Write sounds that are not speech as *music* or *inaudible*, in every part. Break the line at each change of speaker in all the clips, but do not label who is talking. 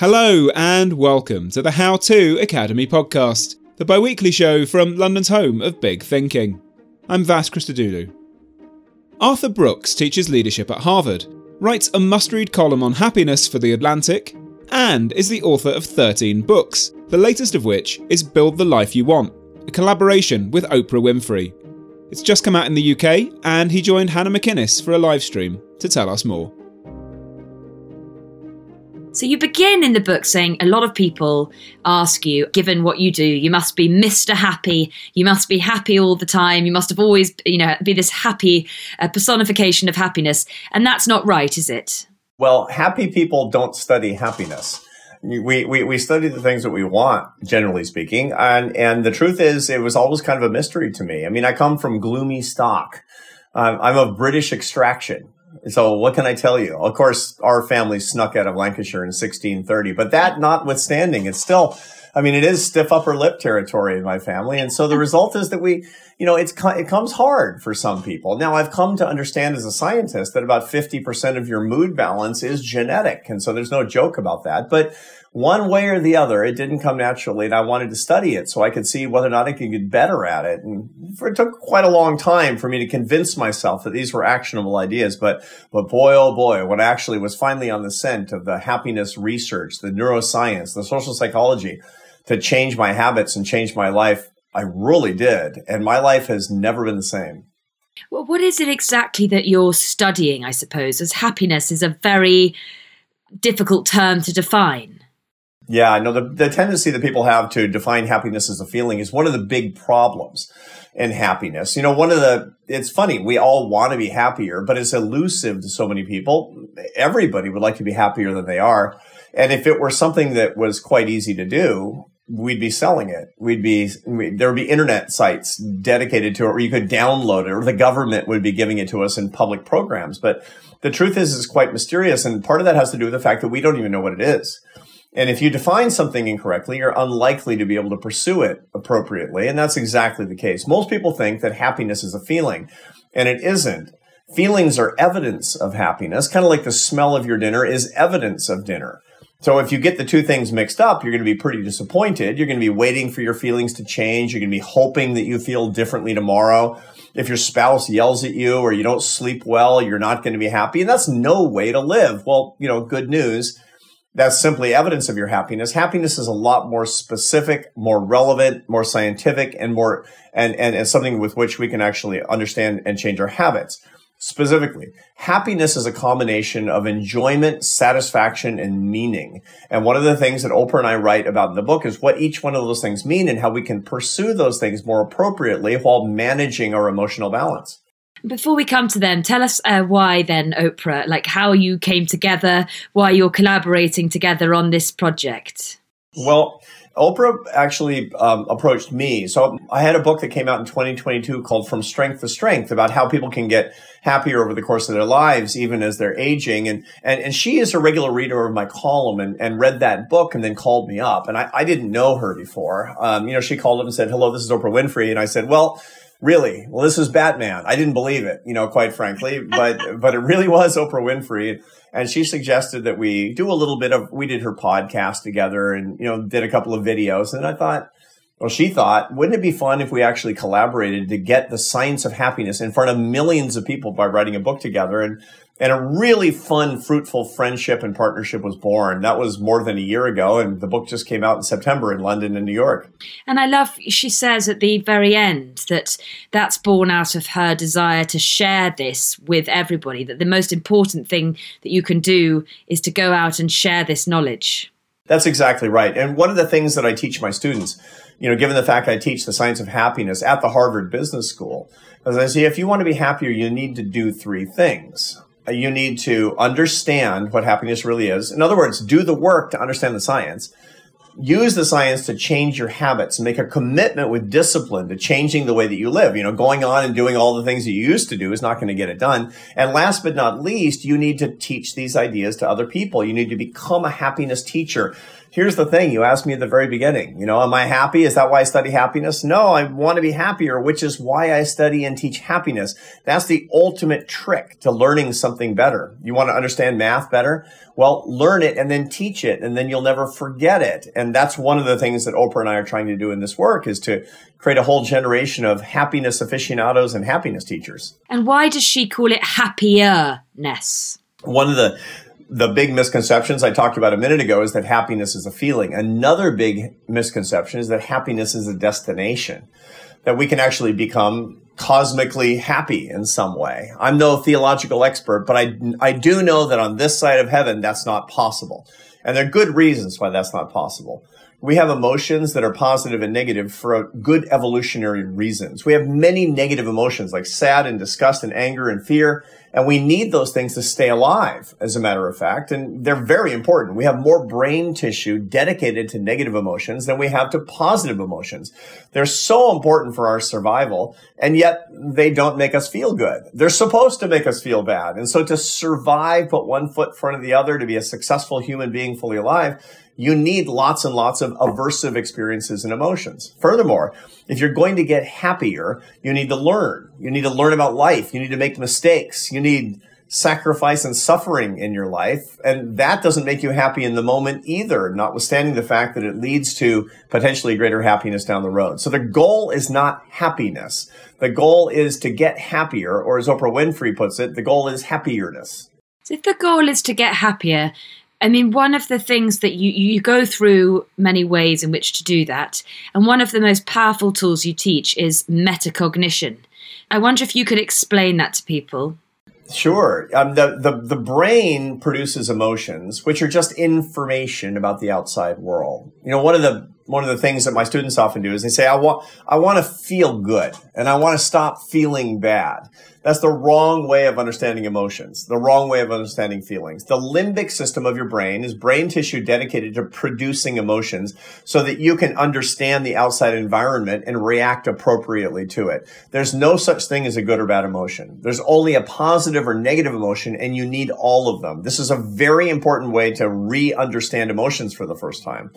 Hello and welcome to the How To Academy podcast, the bi weekly show from London's home of big thinking. I'm Vas Christodoulou. Arthur Brooks teaches leadership at Harvard, writes a must read column on happiness for The Atlantic, and is the author of 13 books, the latest of which is Build the Life You Want, a collaboration with Oprah Winfrey. It's just come out in the UK, and he joined Hannah McInnes for a live stream to tell us more.
So you begin in the book saying a lot of people ask you, given what you do, you must be Mr. Happy, you must be happy all the time, you must have always, you know, be this happy uh, personification of happiness. And that's not right, is it?
Well, happy people don't study happiness. We, we, we study the things that we want, generally speaking. And, and the truth is, it was always kind of a mystery to me. I mean, I come from gloomy stock. Um, I'm of British extraction. So what can I tell you? Of course, our family snuck out of Lancashire in 1630, but that notwithstanding, it's still, I mean, it is stiff upper lip territory in my family. And so the result is that we, you know, it's, it comes hard for some people. Now I've come to understand as a scientist that about 50% of your mood balance is genetic. And so there's no joke about that. But one way or the other, it didn't come naturally, and I wanted to study it so I could see whether or not I could get better at it. And it took quite a long time for me to convince myself that these were actionable ideas. But, but boy, oh boy, when I actually was finally on the scent of the happiness research, the neuroscience, the social psychology to change my habits and change my life, I really did. And my life has never been the same.
Well, what is it exactly that you're studying, I suppose, as happiness is a very difficult term to define?
Yeah, I know the, the tendency that people have to define happiness as a feeling is one of the big problems in happiness. You know, one of the, it's funny, we all want to be happier, but it's elusive to so many people. Everybody would like to be happier than they are. And if it were something that was quite easy to do, we'd be selling it. We'd be, there would be internet sites dedicated to it where you could download it or the government would be giving it to us in public programs. But the truth is, it's quite mysterious. And part of that has to do with the fact that we don't even know what it is. And if you define something incorrectly, you're unlikely to be able to pursue it appropriately. And that's exactly the case. Most people think that happiness is a feeling, and it isn't. Feelings are evidence of happiness, kind of like the smell of your dinner is evidence of dinner. So if you get the two things mixed up, you're going to be pretty disappointed. You're going to be waiting for your feelings to change. You're going to be hoping that you feel differently tomorrow. If your spouse yells at you or you don't sleep well, you're not going to be happy. And that's no way to live. Well, you know, good news that's simply evidence of your happiness. Happiness is a lot more specific, more relevant, more scientific, and more and, and, and something with which we can actually understand and change our habits. Specifically, happiness is a combination of enjoyment, satisfaction, and meaning. And one of the things that Oprah and I write about in the book is what each one of those things mean and how we can pursue those things more appropriately while managing our emotional balance.
Before we come to them, tell us uh, why then, Oprah, like how you came together, why you're collaborating together on this project.
Well, Oprah actually um, approached me. So I had a book that came out in 2022 called From Strength to Strength about how people can get happier over the course of their lives, even as they're aging. And, and, and she is a regular reader of my column and, and read that book and then called me up. And I, I didn't know her before. Um, you know, she called up and said, hello, this is Oprah Winfrey. And I said, well, really? Well, this is Batman. I didn't believe it, you know, quite frankly, but, *laughs* but it really was Oprah Winfrey. And she suggested that we do a little bit of, we did her podcast together and, you know, did a couple of videos. And I thought, well, she thought, wouldn't it be fun if we actually collaborated to get the science of happiness in front of millions of people by writing a book together? And and a really fun, fruitful friendship and partnership was born. That was more than a year ago, and the book just came out in September in London and New York.
And I love, she says at the very end that that's born out of her desire to share this with everybody, that the most important thing that you can do is to go out and share this knowledge.
That's exactly right. And one of the things that I teach my students, you know, given the fact I teach the science of happiness at the Harvard Business School, as I say, if you want to be happier, you need to do three things uh, you need to understand what happiness really is. In other words, do the work to understand the science. Use the science to change your habits make a commitment with discipline to changing the way that you live. You know, going on and doing all the things that you used to do is not going to get it done. And last but not least, you need to teach these ideas to other people. You need to become a happiness teacher. Here's the thing. You asked me at the very beginning you know am i happy? Is that why i study happiness? No i want to be happier which is why i study and teach happiness. That's the ultimate trick to learning something better. You want to understand math better? Well learn it and then teach it and then you'll never forget it. And that's one of the things that oprah and i are trying to do in this work is to create a whole generation of happiness aficionados and happiness teachers.
And why does she call it happierness
one of the the big misconceptions I talked about a minute ago is that happiness is a feeling. Another big misconception is that happiness is a destination, that we can actually become cosmically happy in some way. I'm no theological expert, but I, I do know that on this side of heaven, that's not possible. And there are good reasons why that's not possible. We have emotions that are positive and negative for good evolutionary reasons. We have many negative emotions like sad and disgust and anger and fear. And we need those things to stay alive, as a matter of fact. And they're very important. We have more brain tissue dedicated to negative emotions than we have to positive emotions. They're so important for our survival. And yet they don't make us feel good. They're supposed to make us feel bad. And so to survive, put one foot in front of the other to be a successful human being fully alive, you need lots and lots of aversive experiences and emotions. Furthermore, if you're going to get happier, you need to learn. You need to learn about life. You need to make mistakes. You need sacrifice and suffering in your life. And that doesn't make you happy in the moment either, notwithstanding the fact that it leads to potentially greater happiness down the road. So the goal is not happiness. The goal is to get happier, or as Oprah Winfrey puts it, the goal is happierness.
If the goal is to get happier, I mean, one of the things that you, you go through many ways in which to do that. And one of the most powerful tools you teach is metacognition. I wonder if you could explain that to people.
Sure. Um, the, the, the brain produces emotions, which are just information about the outside world. You know, one of the one of the things that my students often do is they say, I want, I want to feel good and I want to stop feeling bad. That's the wrong way of understanding emotions, the wrong way of understanding feelings. The limbic system of your brain is brain tissue dedicated to producing emotions so that you can understand the outside environment and react appropriately to it. There's no such thing as a good or bad emotion. There's only a positive or negative emotion and you need all of them. This is a very important way to re-understand emotions for the first time.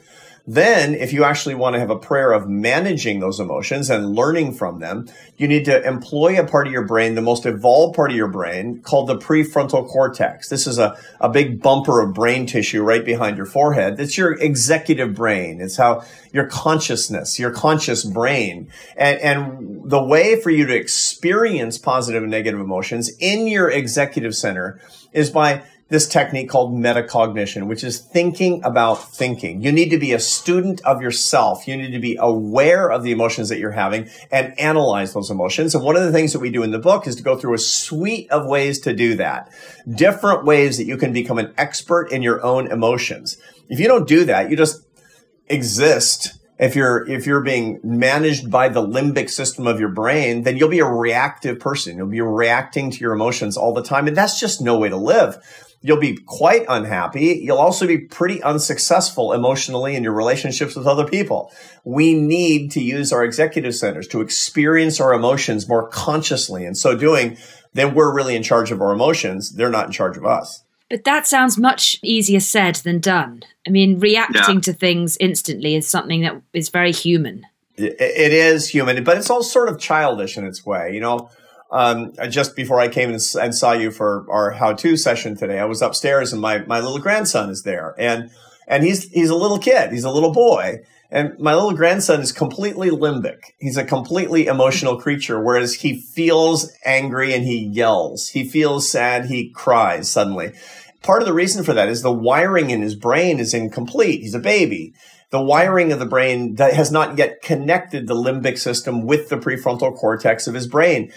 Then, if you actually want to have a prayer of managing those emotions and learning from them, you need to employ a part of your brain, the most evolved part of your brain called the prefrontal cortex. This is a, a big bumper of brain tissue right behind your forehead. It's your executive brain. It's how your consciousness, your conscious brain. And, and the way for you to experience positive and negative emotions in your executive center is by this technique called metacognition, which is thinking about thinking. You need to be a student of yourself. You need to be aware of the emotions that you're having and analyze those emotions. And one of the things that we do in the book is to go through a suite of ways to do that. Different ways that you can become an expert in your own emotions. If you don't do that, you just exist if you're if you're being managed by the limbic system of your brain then you'll be a reactive person you'll be reacting to your emotions all the time and that's just no way to live You'll be quite unhappy. You'll also be pretty unsuccessful emotionally in your relationships with other people. We need to use our executive centers to experience our emotions more consciously. And so doing, then we're really in charge of our emotions. They're not in charge of us.
But that sounds much easier said than done. I mean, reacting yeah. to things instantly is something that is very human.
It is human, but it's all sort of childish in its way. You know, um, just before I came and, and saw you for our how-to session today, I was upstairs and my, my little grandson is there and, and he's, he's a little kid. He's a little boy. And my little grandson is completely limbic. He's a completely emotional creature, whereas he feels angry and he yells. He feels sad. He cries suddenly. Part of the reason for that is the wiring in his brain is incomplete. He's a baby the wiring of the brain that has not yet connected the limbic system with the prefrontal cortex of his brain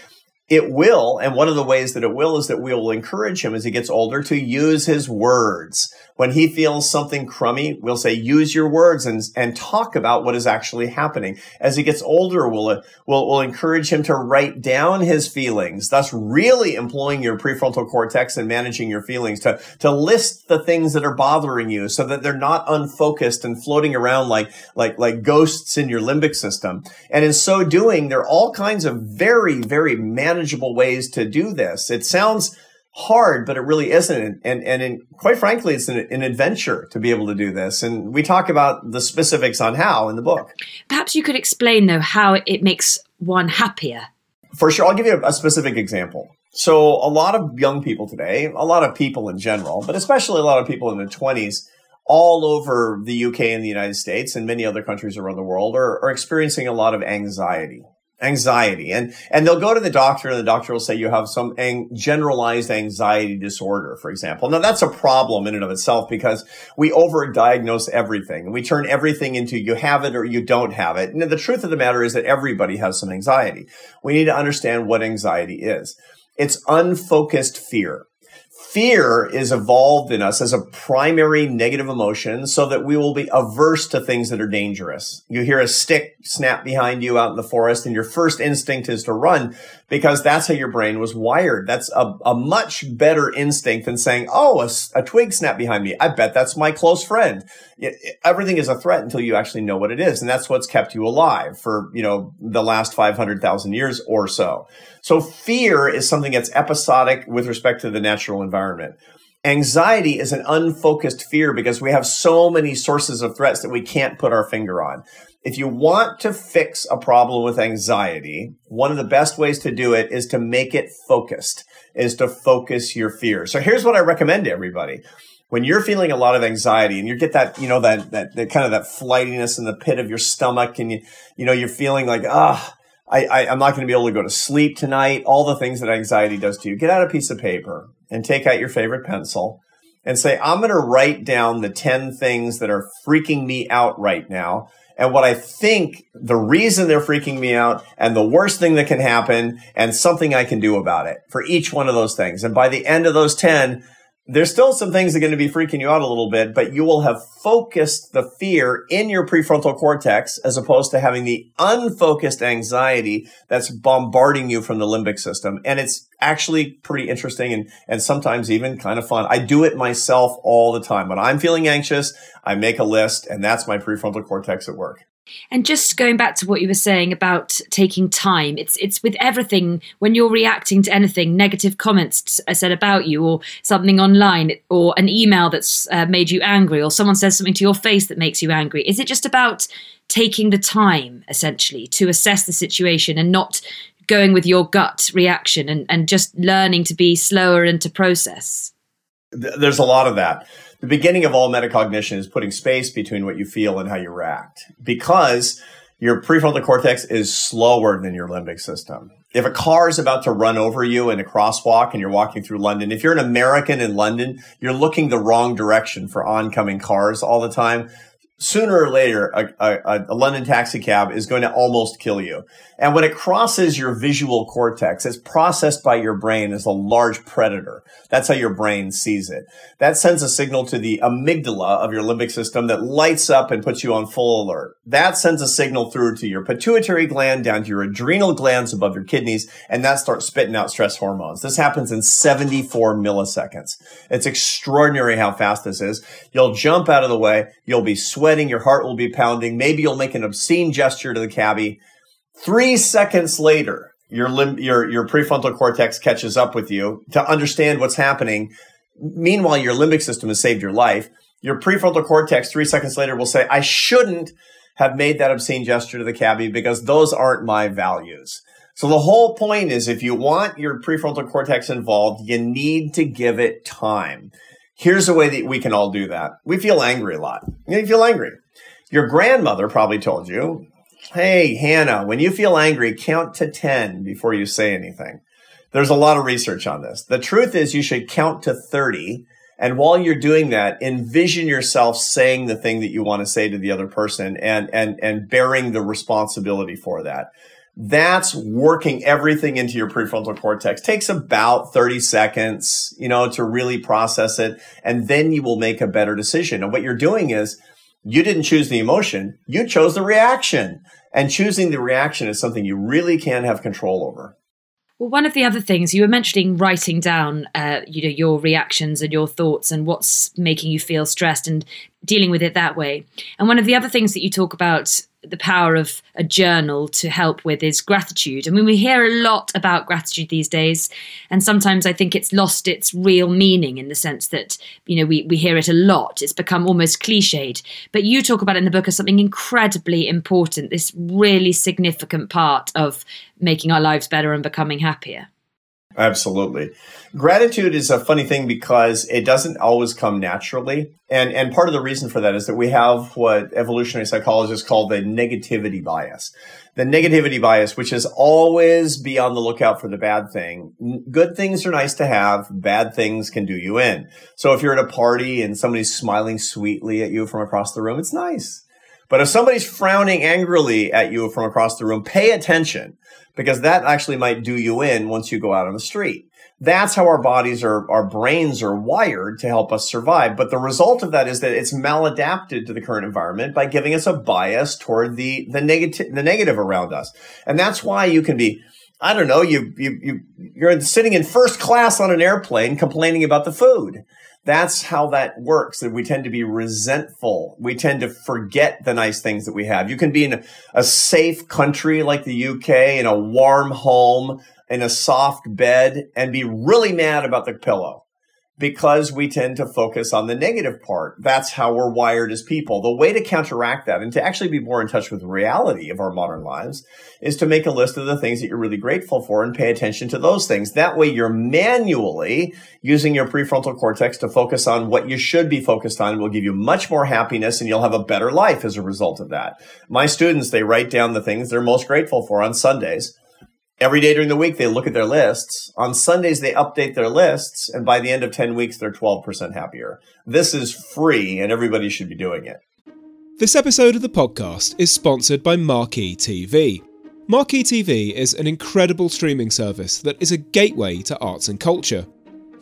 it will, and one of the ways that it will is that we will encourage him as he gets older to use his words. When he feels something crummy, we'll say, use your words and, and talk about what is actually happening. As he gets older, we'll, we'll, we'll encourage him to write down his feelings, thus really employing your prefrontal cortex and managing your feelings to, to list the things that are bothering you so that they're not unfocused and floating around like, like, like ghosts in your limbic system. And in so doing, there are all kinds of very, very manageable ways to do this. It sounds hard, but it really isn't. And and, and quite frankly, it's an, an, adventure to be able to do this. And we talk about the specifics on how in the book.
Perhaps you could explain though how it makes one happier.
For sure, I'll give you a specific example. So a lot of young people today, a lot of people in general, but especially a lot of people in their twenties. All over the UK and the United States and many other countries around the world are, are experiencing a lot of anxiety anxiety. And and they'll go to the doctor and the doctor will say you have some ang- generalized anxiety disorder for example. Now that's a problem in and of itself because we overdiagnose everything. And we turn everything into you have it or you don't have it. And the truth of the matter is that everybody has some anxiety. We need to understand what anxiety is. It's unfocused fear fear is evolved in us as a primary negative emotion so that we will be averse to things that are dangerous. You hear a stick snap behind you out in the forest and your first instinct is to run because that's how your brain was wired. That's a, a much better instinct than saying, Oh, a, a twig snapped behind me. I bet that's my close friend. Everything is a threat until you actually know what it is. And that's what's kept you alive for, you know, the last 500,000 years or so. So fear is something that's episodic with respect to the natural environment. Anxiety is an unfocused fear because we have so many sources of threats that we can't put our finger on. If you want to fix a problem with anxiety, one of the best ways to do it is to make it focused, is to focus your fear. So here's what I recommend to everybody. When you're feeling a lot of anxiety and you get that, you know, that, that, that kind of that flightiness in the pit of your stomach and you, you know, you're feeling like, ah, I, I, am not going to be able to go to sleep tonight. All the things that anxiety does to you. Get out a piece of paper and take out your favorite pencil and say, I'm going to write down the 10 things that are freaking me out right now. And what I think the reason they're freaking me out and the worst thing that can happen and something I can do about it for each one of those things. And by the end of those 10, there's still some things that are going to be freaking you out a little bit, but you will have focused the fear in your prefrontal cortex as opposed to having the unfocused anxiety that's bombarding you from the limbic system. And it's actually pretty interesting and, and sometimes even kind of fun. I do it myself all the time. When I'm feeling anxious, I make a list and that's my prefrontal cortex at work.
And just going back to what you were saying about taking time, it's it's with everything when you're reacting to anything, negative comments said about you, or something online, or an email that's uh, made you angry, or someone says something to your face that makes you angry. Is it just about taking the time, essentially, to assess the situation and not going with your gut reaction and, and just learning to be slower and to process?
There's a lot of that the beginning of all metacognition is putting space between what you feel and how you react because your prefrontal cortex is slower than your limbic system. If a car is about to run over you in a crosswalk and you're walking through London, if you're an American in London, you're looking the wrong direction for oncoming cars all the time sooner or later, a, a, a, London taxi cab is going to almost kill you. And when it crosses your visual cortex, it's processed by your brain as a large predator. That's how your brain sees it. That sends a signal to the amygdala of your limbic system that lights up and puts you on full alert. That sends a signal through to your pituitary gland, down to your adrenal glands above your kidneys, and that starts spitting out stress hormones. This happens in 74 milliseconds. It's extraordinary how fast this is. You'll jump out of the way. You'll be sweating sweating, your heart will be pounding. Maybe you'll make an obscene gesture to the cabbie. Three seconds later, your lim- your your prefrontal cortex catches up with you to understand what's happening. Meanwhile, your limbic system has saved your life. Your prefrontal cortex, three seconds later, will say, "I shouldn't have made that obscene gesture to the cabbie because those aren't my values." So the whole point is, if you want your prefrontal cortex involved, you need to give it time. Here's a way that we can all do that. We feel angry a lot. You feel angry. Your grandmother probably told you, Hey, Hannah, when you feel angry, count to 10 before you say anything. There's a lot of research on this. The truth is you should count to 30. And while you're doing that, envision yourself saying the thing that you want to say to the other person and, and, and bearing the responsibility for that. That's working everything into your prefrontal cortex. Takes about 30 seconds, you know, to really process it. And then you will make a better decision. And what you're doing is you didn't choose the emotion. You chose the reaction and choosing the reaction is something you really can have control over.
Well, one of the other things you were mentioning writing down, uh, you know, your reactions and your thoughts and what's making you feel stressed and dealing with it that way. And one of the other things that you talk about the power of a journal to help with is gratitude. I mean, we hear a lot about gratitude these days, and sometimes I think it's lost its real meaning in the sense that, you know, we, we hear it a lot. It's become almost cliched. But you talk about it in the book as something incredibly important, this really significant part of making our lives better and becoming happier.
Absolutely. Gratitude is a funny thing because it doesn't always come naturally. And, and part of the reason for that is that we have what evolutionary psychologists call the negativity bias. The negativity bias, which is always be on the lookout for the bad thing. Good things are nice to have. Bad things can do you in. So if you're at a party and somebody's smiling sweetly at you from across the room, it's nice. But if somebody's frowning angrily at you from across the room, pay attention because that actually might do you in once you go out on the street. That's how our bodies are, our brains are wired to help us survive. But the result of that is that it's maladapted to the current environment by giving us a bias toward the, the negative, the negative around us. And that's why you can be, I don't know, you, you, you, you're sitting in first class on an airplane complaining about the food that's how that works. That we tend to be resentful. We tend to forget the nice things that we have. You can be in a safe country like the UK, in a warm home, in a soft bed, and be really mad about the pillow because we tend to focus on the negative part. That's how we're wired as people. The way to counteract that and to actually be more in touch with the reality of our modern lives is to make a list of the things that you're really grateful for and pay attention to those things. That way you're manually using your prefrontal cortex to focus on what you should be focused on. It will give you much more happiness and you'll have a better life as a result of that. My students, they write down the things they're most grateful for on Sundays Every day during the week, they look at their lists. On Sundays, they update their lists. And by the end of 10 weeks, they're 12% happier. This is free and everybody should be doing it.
This episode of the podcast is sponsored by Marquee TV. Marquee TV is an incredible streaming service that is a gateway to arts and culture.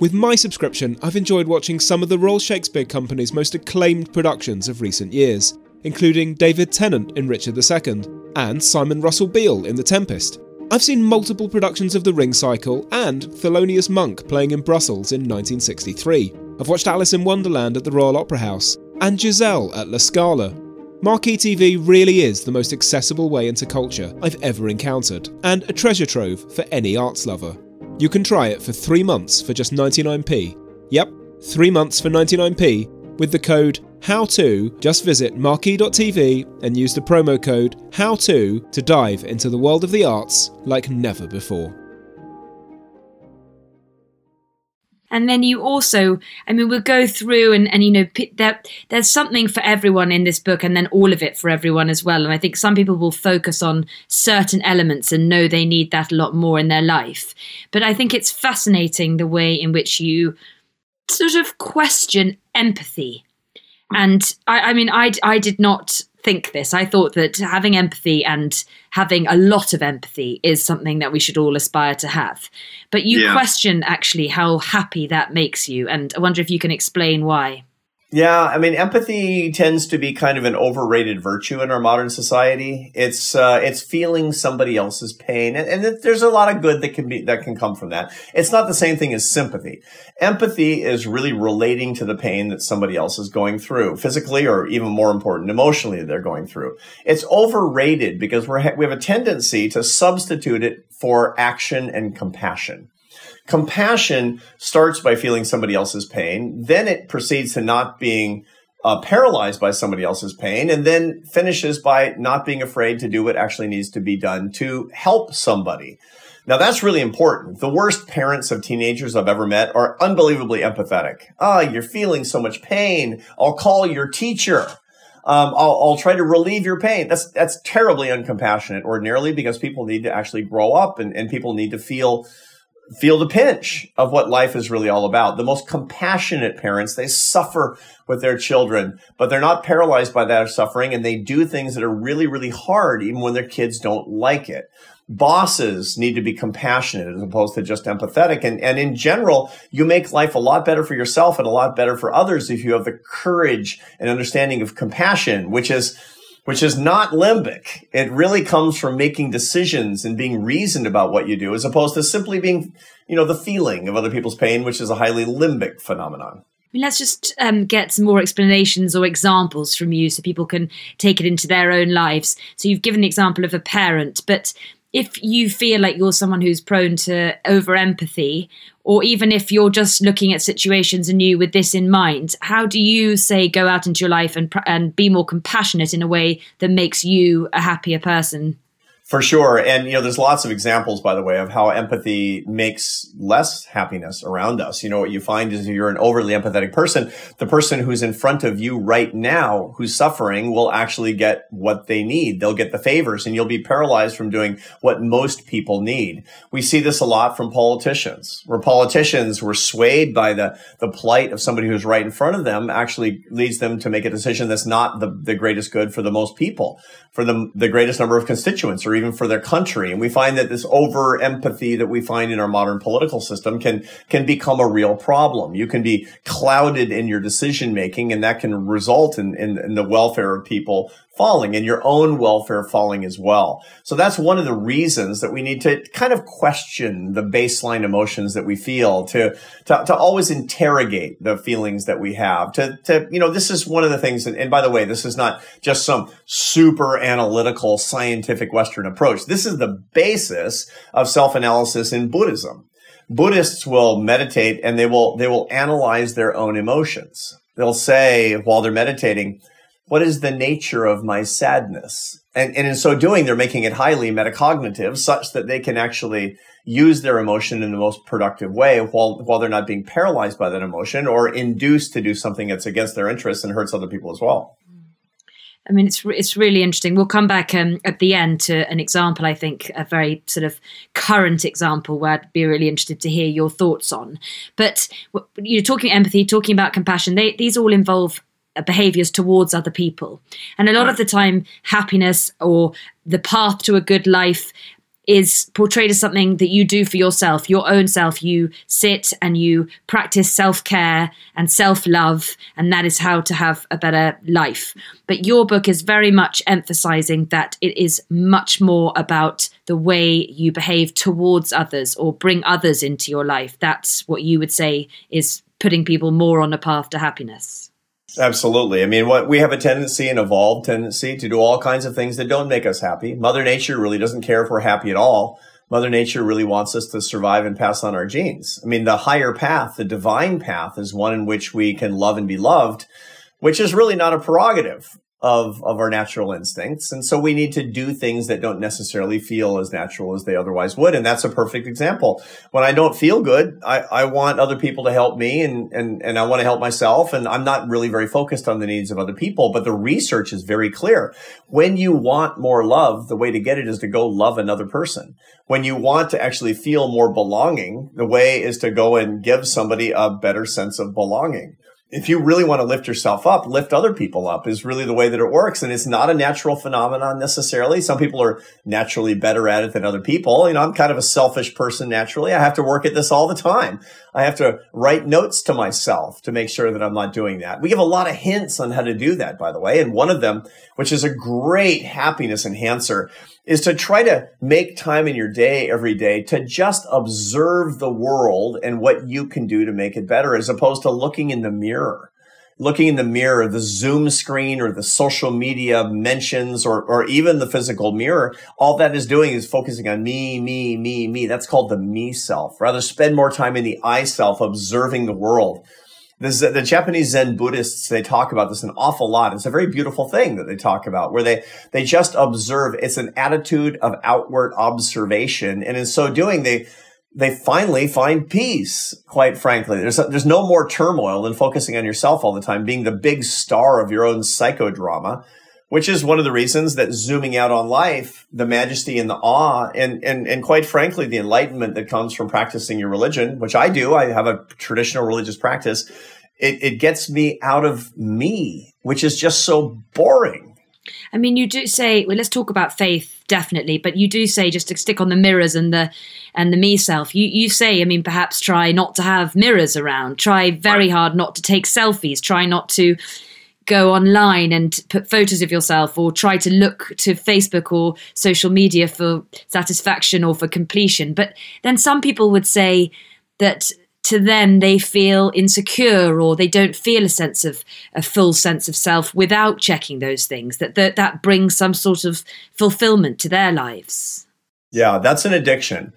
With my subscription, I've enjoyed watching some of the Royal Shakespeare Company's most acclaimed productions of recent years, including David Tennant in Richard II and Simon Russell Beale in The Tempest. I've seen multiple productions of The Ring Cycle and Thelonious Monk playing in Brussels in 1963. I've watched Alice in Wonderland at the Royal Opera House and Giselle at La Scala. Marquee TV really is the most accessible way into culture I've ever encountered, and a treasure trove for any arts lover. You can try it for three months for just 99p. Yep, three months for 99p with the code HOW2, just visit marquee.tv and use the promo code how to to dive into the world of the arts like never before.
and then you also i mean we'll go through and, and you know there, there's something for everyone in this book and then all of it for everyone as well and i think some people will focus on certain elements and know they need that a lot more in their life but i think it's fascinating the way in which you sort of question empathy. And I, I mean, I, I did not think this. I thought that having empathy and having a lot of empathy is something that we should all aspire to have. But you yeah. question actually how happy that makes you. And I wonder if you can explain why.
Yeah, I mean, empathy tends to be kind of an overrated virtue in our modern society. It's uh, it's feeling somebody else's pain, and, and, there's a lot of good that can be that can come from that. It's not the same thing as sympathy. Empathy is really relating to the pain that somebody else is going through, physically, or even more important, emotionally, they're going through. It's overrated because we're we have a tendency to substitute it for action and compassion. Compassion starts by feeling somebody else's pain. Then it proceeds to not being uh, paralyzed by somebody else's pain and then finishes by not being afraid to do what actually needs to be done to help somebody. Now that's really important. The worst parents of teenagers I've ever met are unbelievably empathetic. Ah, oh, you're feeling so much pain. I'll call your teacher. Um, I'll, I'll, try to relieve your pain. That's that's terribly uncompassionate ordinarily because people need to actually grow up and, and people need to feel feel the pinch of what life is really all about. The most compassionate parents, they suffer with their children, but they're not paralyzed by that suffering and they do things that are really, really hard even when their kids don't like it. Bosses need to be compassionate as opposed to just empathetic. And, and in general, you make life a lot better for yourself and a lot better for others if you have the courage and understanding of compassion, which is which is not limbic. It really comes from making decisions and being reasoned about what you do as opposed to simply being, you know, the feeling of other people's pain, which is a highly limbic phenomenon.
I mean, let's just um, get some more explanations or examples from you so people can take it into their own lives. So you've given the example of a parent, but if you feel like you're someone who's prone to over empathy, or even if you're just looking at situations anew with this in mind, how do you say go out into your life and and be more compassionate in a way that makes you a happier person?
For sure. And, you know, there's lots of examples, by the way, of how empathy makes less happiness around us. You know, what you find is if you're an overly empathetic person, the person who's in front of you right now who's suffering will actually get what they need. They'll get the favors and you'll be paralyzed from doing what most people need. We see this a lot from politicians, where politicians were swayed by the, the plight of somebody who's right in front of them actually leads them to make a decision that's not the, the greatest good for the most people, for the, the greatest number of constituents or or even for their country. And we find that this over empathy that we find in our modern political system can, can become a real problem. You can be clouded in your decision making and that can result in, in, in the welfare of people falling and your own welfare falling as well. So that's one of the reasons that we need to kind of question the baseline emotions that we feel to, to, to always interrogate the feelings that we have to, to, you know, this is one of the things. And, and by the way, this is not just some super analytical scientific Western approach. This is the basis of self-analysis in Buddhism. Buddhists will meditate and they will, they will analyze their own emotions. They'll say while they're meditating, what is the nature of my sadness? And, and in so doing, they're making it highly metacognitive such that they can actually use their emotion in the most productive way while, while they're not being paralyzed by that emotion or induced to do something that's against their interests and hurts other people as well.
I mean, it's it's really interesting. We'll come back um, at the end to an example. I think a very sort of current example where I'd be really interested to hear your thoughts on. But you're talking empathy, talking about compassion. They, these all involve Uh, behaviors towards other people. And a lot of the time, happiness or the path to a good life is portrayed as something that you do for yourself, your own self. You sit and you practice self care and self love, and that is how to have a better life. But your book is very much emphasizing that it is much more about the way you behave towards others or bring others into your life. That's what you would say is putting people more on a path to happiness.
Absolutely. I mean, what we have a tendency, an evolved tendency to do all kinds of things that don't make us happy. Mother Nature really doesn't care if we're happy at all. Mother Nature really wants us to survive and pass on our genes. I mean, the higher path, the divine path is one in which we can love and be loved, which is really not a prerogative of, of our natural instincts. And so we need to do things that don't necessarily feel as natural as they otherwise would. And that's a perfect example. When I don't feel good, I, I want other people to help me and, and, and I want to help myself. And I'm not really very focused on the needs of other people, but the research is very clear. When you want more love, the way to get it is to go love another person. When you want to actually feel more belonging, the way is to go and give somebody a better sense of belonging if you really want to lift yourself up, lift other people up is really the way that it works. And it's not a natural phenomenon necessarily. Some people are naturally better at it than other people. You know, I'm kind of a selfish person naturally. I have to work at this all the time. I have to write notes to myself to make sure that I'm not doing that. We give a lot of hints on how to do that, by the way. And one of them, which is a great happiness enhancer, is to try to make time in your day every day to just observe the world and what you can do to make it better as opposed to looking in the mirror looking in the mirror, the Zoom screen or the social media mentions or, or even the physical mirror, all that is doing is focusing on me, me, me, me. That's called the me self. Rather spend more time in the I self, observing the world. The Japanese Zen Buddhists, they talk about this an awful lot. It's a very beautiful thing that they talk about where they, they just observe. It's an attitude of outward observation. And in so doing, they, they finally find peace, quite frankly. There's, there's no more turmoil than focusing on yourself all the time, being the big star of your own psychodrama which is one of the reasons that zooming out on life, the majesty and the awe, and, and, and quite frankly, the enlightenment that comes from practicing your religion, which I do, I have a traditional religious practice, it, it gets me out of me, which is just so boring.
I mean, you do say, well, let's talk about faith, definitely, but you do say just to stick on the mirrors and the and the me self. You you say, I mean, perhaps try not to have mirrors around. Try very hard not to take selfies. Try not to go online and put photos of yourself or try to look to Facebook or social media for satisfaction or for completion. But then some people would say that to them they feel insecure or they don't feel a sense of a full sense of self without checking those things that that, that brings some sort of fulfillment to their lives
yeah that's an addiction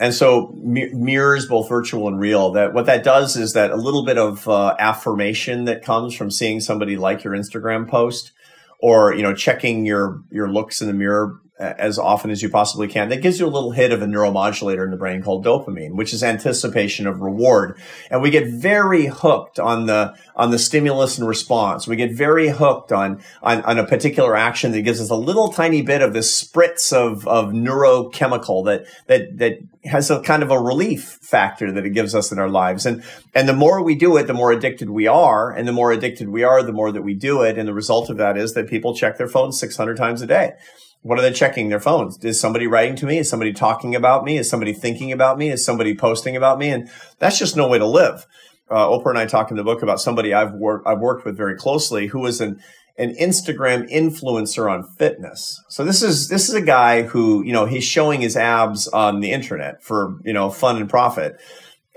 and so mirrors both virtual and real that what that does is that a little bit of uh, affirmation that comes from seeing somebody like your instagram post or you know checking your your looks in the mirror as often as you possibly can. That gives you a little hit of a neuromodulator in the brain called dopamine, which is anticipation of reward. And we get very hooked on the on the stimulus and response. We get very hooked on on, on a particular action that gives us a little tiny bit of this spritz of, of neurochemical that that that has a kind of a relief factor that it gives us in our lives. And and the more we do it, the more addicted we are. And the more addicted we are, the more that we do it. And the result of that is that people check their phones 600 times a day. What are they checking their phones? Is somebody writing to me? Is somebody talking about me? Is somebody thinking about me? Is somebody posting about me? And that's just no way to live. Uh, Oprah and I talk in the book about somebody I've worked I've worked with very closely who is an an Instagram influencer on fitness. So this is this is a guy who you know he's showing his abs on the internet for you know fun and profit.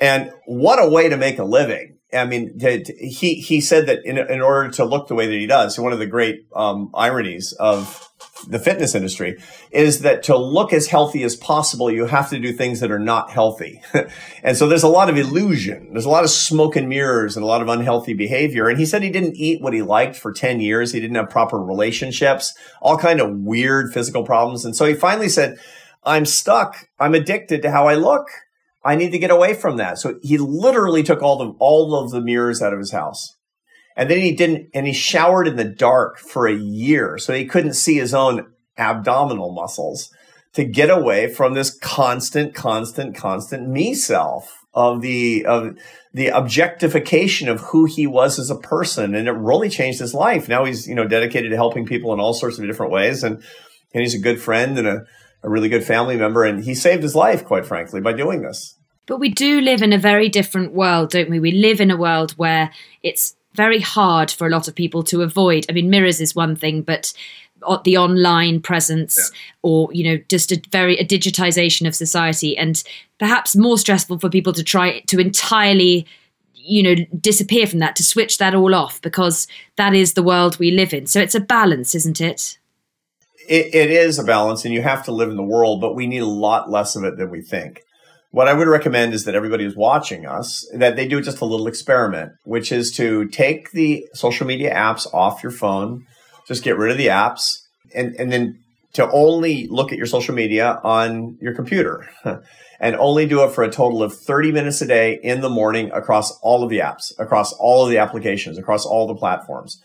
And what a way to make a living! I mean, to, to, he he said that in in order to look the way that he does, one of the great um, ironies of the fitness industry is that to look as healthy as possible, you have to do things that are not healthy. *laughs* and so there's a lot of illusion. There's a lot of smoke and mirrors and a lot of unhealthy behavior. And he said he didn't eat what he liked for 10 years. He didn't have proper relationships, all kind of weird physical problems. And so he finally said, I'm stuck. I'm addicted to how I look. I need to get away from that. So he literally took all the, all of the mirrors out of his house. And then he didn't, and he showered in the dark for a year. So he couldn't see his own abdominal muscles to get away from this constant, constant, constant me self of the, of the objectification of who he was as a person. And it really changed his life. Now he's, you know, dedicated to helping people in all sorts of different ways. And, and he's a good friend and a, a really good family member. And he saved his life, quite frankly, by doing this.
But we do live in a very different world, don't we? We live in a world where it's very hard for a lot of people to avoid. I mean, mirrors is one thing, but the online presence yeah. or you know just a very a digitization of society and perhaps more stressful for people to try to entirely you know disappear from that to switch that all off because that is the world we live in so it's a balance isn't it
it, it is a balance and you have to live in the world but we need a lot less of it than we think what I would recommend is that everybody who's watching us that they do just a little experiment, which is to take the social media apps off your phone, just get rid of the apps, and and then to only look at your social media on your computer, *laughs* and only do it for a total of 30 minutes a day in the morning across all of the apps, across all of the applications, across all the platforms.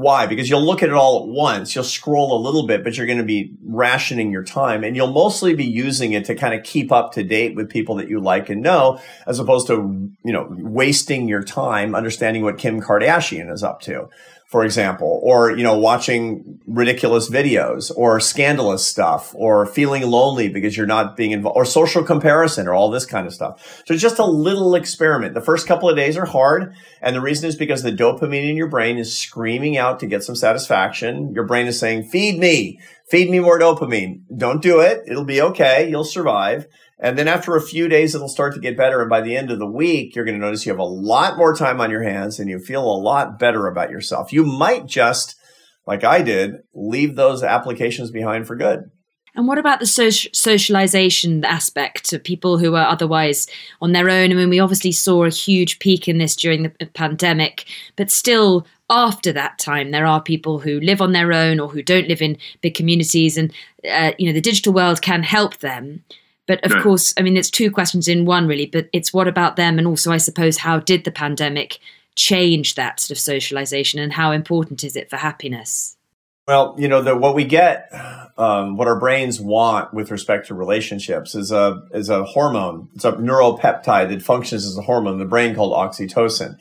Why? Because you'll look at it all at once. You'll scroll a little bit, but you're going to be rationing your time and you'll mostly be using it to kind of keep up to date with people that you like and know, as opposed to, you know, wasting your time understanding what Kim Kardashian is up to for example, or, you know, watching ridiculous videos or scandalous stuff or feeling lonely because you're not being involved or social comparison or all this kind of stuff. So just a little experiment. The first couple of days are hard. And the reason is because the dopamine in your brain is screaming out to get some satisfaction. Your brain is saying, feed me, feed me more dopamine. Don't do it. It'll be okay. You'll survive. And then after a few days, it'll start to get better. And by the end of the week, you're going to notice you have a lot more time on your hands and you feel a lot better about yourself. You might just, like I did, leave those applications behind for good.
And what about the social, socialization aspect of people who are otherwise on their own? I mean, we obviously saw a huge peak in this during the pandemic, but still, after that time, there are people who live on their own or who don't live in big communities, and uh, you know the digital world can help them. But of course, I mean, it's two questions in one, really. But it's what about them? And also, I suppose, how did the pandemic change that sort of socialization and how important is it for happiness?
Well, you know, the, what we get, um, what our brains want with respect to relationships is a is a hormone. It's a neuropeptide that functions as a hormone in the brain called oxytocin.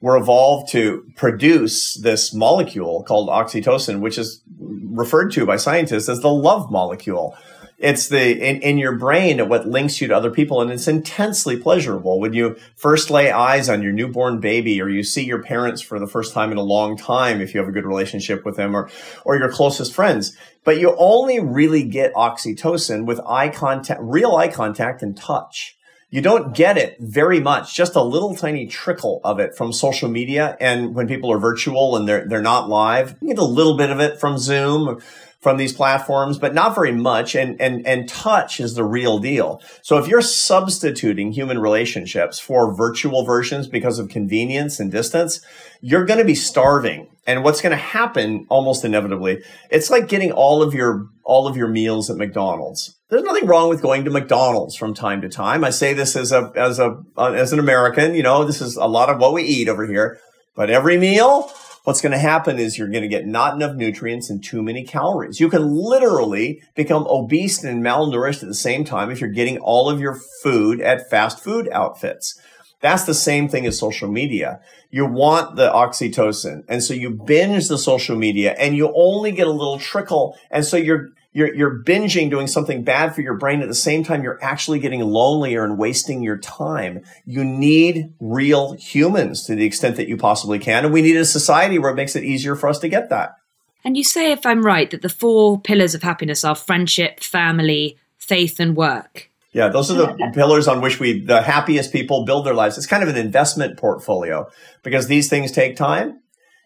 We're evolved to produce this molecule called oxytocin, which is referred to by scientists as the love molecule it's the in, in your brain what links you to other people and it's intensely pleasurable when you first lay eyes on your newborn baby or you see your parents for the first time in a long time if you have a good relationship with them or or your closest friends but you only really get oxytocin with eye contact real eye contact and touch You don't get it very much, just a little tiny trickle of it from social media. And when people are virtual and they're, they're not live, you get a little bit of it from Zoom from these platforms, but not very much. And, and, and touch is the real deal. So if you're substituting human relationships for virtual versions because of convenience and distance, you're going to be starving. And what's going to happen almost inevitably, it's like getting all of your, all of your meals at McDonald's. There's nothing wrong with going to McDonald's from time to time. I say this as a, as a, uh, as an American, you know, this is a lot of what we eat over here, but every meal, what's going to happen is you're going to get not enough nutrients and too many calories. You can literally become obese and malnourished at the same time if you're getting all of your food at fast food outfits. That's the same thing as social media. You want the oxytocin. And so you binge the social media and you only get a little trickle. And so you're, you're, you're binging doing something bad for your brain at the same time you're actually getting lonelier and wasting your time. You need real humans to the extent that you possibly can. And we need a society where it makes it easier for us to get that.
And you say, if I'm right, that the four pillars of happiness are friendship, family, faith, and work.
Yeah, those are the pillars on which we, the happiest people build their lives. It's kind of an investment portfolio because these things take time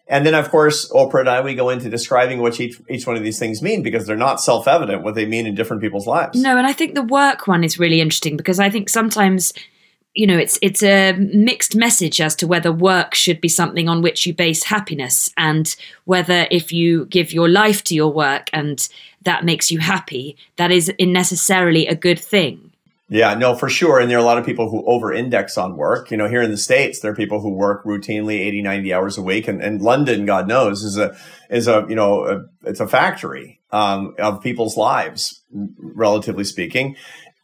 and then, of course, Oprah and I, we go into describing what each, each one of these things mean because they're not self evident what they mean in different people's lives.
No, and I think the work one is really interesting because I think sometimes, you know, it's it's a mixed message as to whether work should be something on which you base happiness and whether if you give your life to your work and that makes you happy, that is necessarily a good thing.
Yeah, no, for sure. And there are a lot of people who over index on work. You know, here in the States, there are people who work routinely 80, 90 hours a week. And, and London, God knows, is a, is a, you know, a, it's a factory, um, of people's lives, relatively speaking.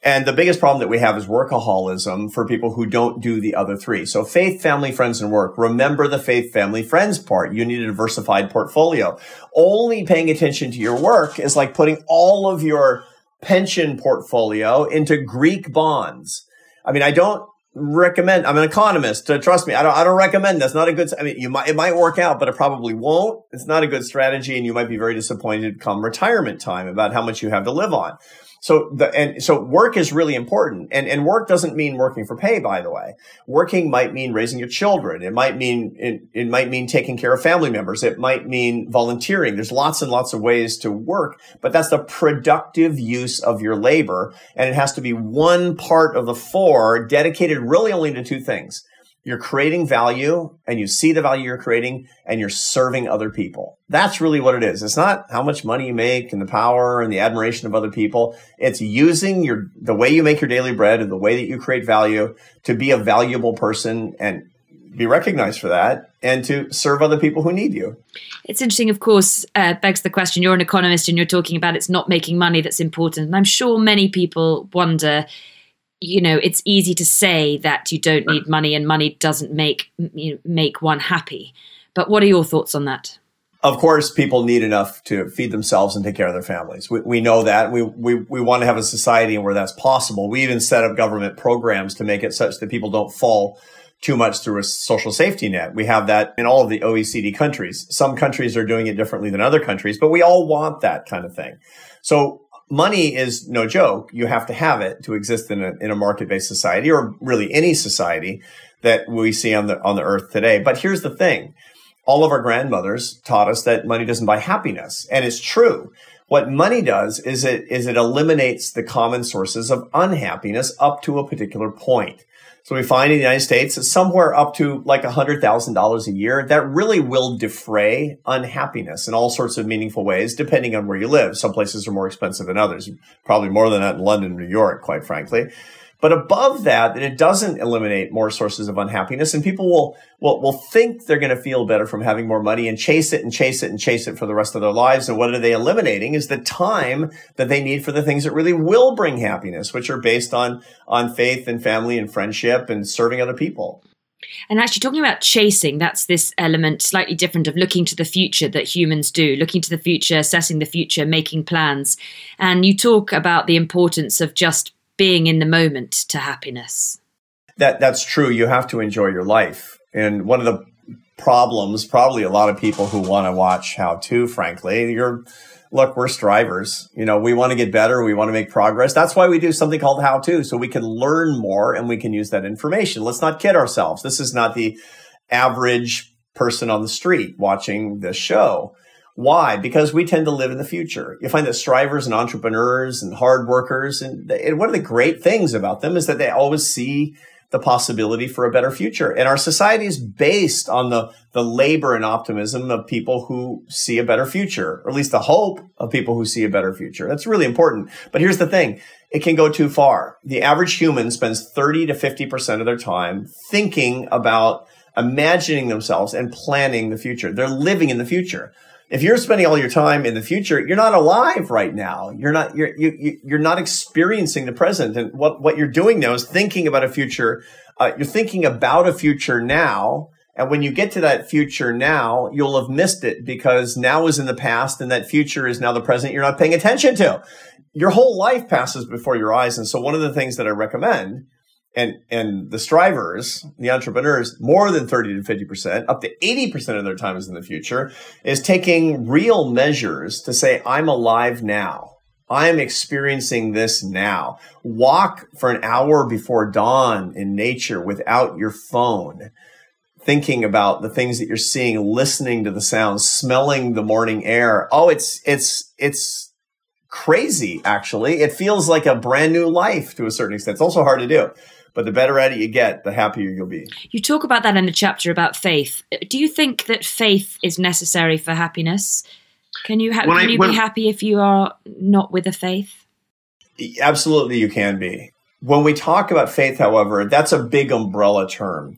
And the biggest problem that we have is workaholism for people who don't do the other three. So faith, family, friends, and work. Remember the faith, family, friends part. You need a diversified portfolio. Only paying attention to your work is like putting all of your pension portfolio into Greek bonds. I mean, I don't recommend, I'm an economist. Uh, trust me. I don't, I don't recommend that's not a good, I mean, you might, it might work out, but it probably won't. It's not a good strategy. And you might be very disappointed come retirement time about how much you have to live on. So the, and so work is really important. And, and work doesn't mean working for pay, by the way. Working might mean raising your children. It might mean, it, it might mean taking care of family members. It might mean volunteering. There's lots and lots of ways to work, but that's the productive use of your labor. And it has to be one part of the four dedicated really only to two things you're creating value and you see the value you're creating and you're serving other people. That's really what it is. It's not how much money you make and the power and the admiration of other people. It's using your, the way you make your daily bread and the way that you create value to be a valuable person and be recognized for that and to serve other people who need you.
It's interesting, of course, uh, begs the question you're an economist and you're talking about it's not making money that's important. And I'm sure many people wonder you know it's easy to say that you don't need money and money doesn't make you know, make one happy but what are your thoughts on that
of course people need enough to feed themselves and take care of their families we, we know that we, we, we want to have a society where that's possible we even set up government programs to make it such that people don't fall too much through a social safety net. We have that in all of the OECD countries. Some countries are doing it differently than other countries, but we all want that kind of thing. So money is no joke. You have to have it to exist in a, in a market-based society or really any society that we see on the, on the earth today. But here's the thing. All of our grandmothers taught us that money doesn't buy happiness. And it's true. What money does is it, is it eliminates the common sources of unhappiness up to a particular point. So we find in the United States that somewhere up to like $100,000 a year, that really will defray unhappiness in all sorts of meaningful ways, depending on where you live. Some places are more expensive than others, probably more than that in London, New York, quite frankly. But above that, it doesn't eliminate more sources of unhappiness, and people will will, will think they're going to feel better from having more money and chase it and chase it and chase it for the rest of their lives. And what are they eliminating? Is the time that they need for the things that really will bring happiness, which are based on on faith and family and friendship and serving other people.
And actually, talking about chasing, that's this element slightly different of looking to the future that humans do, looking to the future, assessing the future, making plans. And you talk about the importance of just being in the moment to happiness.
That that's true. You have to enjoy your life. And one of the problems, probably a lot of people who want to watch how to, frankly, you're look, we're strivers. You know, we want to get better. We want to make progress. That's why we do something called how to, so we can learn more and we can use that information. Let's not kid ourselves. This is not the average person on the street watching this show. Why? Because we tend to live in the future. You find that strivers and entrepreneurs and hard workers, and, and one of the great things about them is that they always see the possibility for a better future. And our society is based on the, the labor and optimism of people who see a better future, or at least the hope of people who see a better future. That's really important. But here's the thing. It can go too far. The average human spends 30 to 50% of their time thinking about imagining themselves and planning the future. They're living in the future if you're spending all your time in the future, you're not alive right now. You're not you're you, you're not experiencing the present. And what what you're doing now is thinking about a future. Uh, you're thinking about a future now. And when you get to that future now, you'll have missed it because now is in the past and that future is now the present you're not paying attention to. Your whole life passes before your eyes. And so one of the things that I recommend and and the strivers, the entrepreneurs, more than 30 to 50%, up to 80% of their time is in the future, is taking real measures to say, I'm alive now. I'm experiencing this now. Walk for an hour before dawn in nature without your phone, thinking about the things that you're seeing, listening to the sounds, smelling the morning air. Oh, it's, it's, it's crazy, actually. It feels like a brand new life to a certain extent. It's also hard to do. But the better at it you get, the happier you'll be.
You talk about that in the chapter about faith. Do you think that faith is necessary for happiness? Can you, ha- can I, you be happy if you are not with a faith?
Absolutely, you can be. When we talk about faith, however, that's a big umbrella term.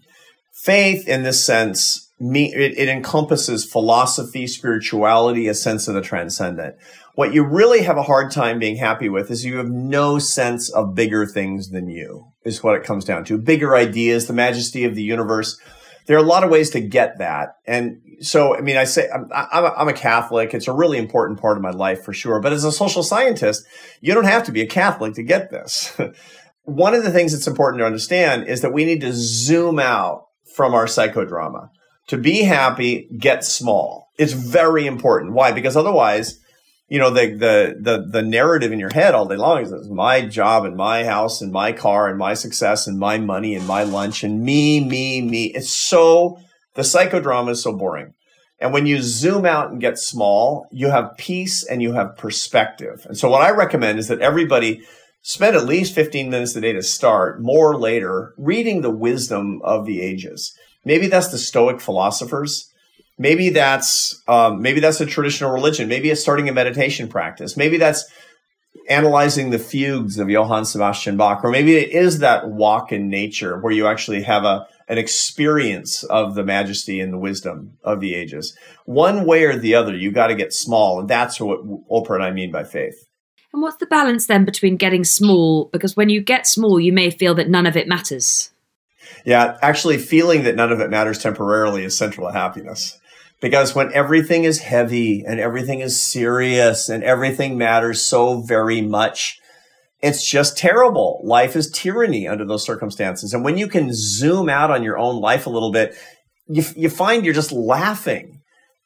Faith, in this sense, it, it encompasses philosophy, spirituality, a sense of the transcendent. What you really have a hard time being happy with is you have no sense of bigger things than you, is what it comes down to. Bigger ideas, the majesty of the universe. There are a lot of ways to get that. And so, I mean, I say I'm, I'm, a, Catholic. It's a really important part of my life for sure. But as a social scientist, you don't have to be a Catholic to get this. *laughs* One of the things that's important to understand is that we need to zoom out from our psychodrama. To be happy, get small. It's very important. Why? Because otherwise, you know the the the the narrative in your head all day long is it's my job and my house and my car and my success and my money and my lunch and me me me it's so the psychodrama is so boring. And when you zoom out and get small you have peace and you have perspective. And so what i recommend is that everybody spend at least 15 minutes a day to start more later reading the wisdom of the ages. Maybe that's the stoic philosophers Maybe that's um, maybe that's a traditional religion. Maybe it's starting a meditation practice. Maybe that's analyzing the fugues of Johann Sebastian Bach, or maybe it is that walk in nature where you actually have a an experience of the majesty and the wisdom of the ages. One way or the other, you got to get small, and that's what Oprah and I mean by faith.
And what's the balance then between getting small? Because when you get small, you may feel that none of it matters.
Yeah, actually, feeling that none of it matters temporarily is central to happiness. Because when everything is heavy and everything is serious and everything matters so very much, it's just terrible. Life is tyranny under those circumstances. And when you can zoom out on your own life a little bit, you, you find you're just laughing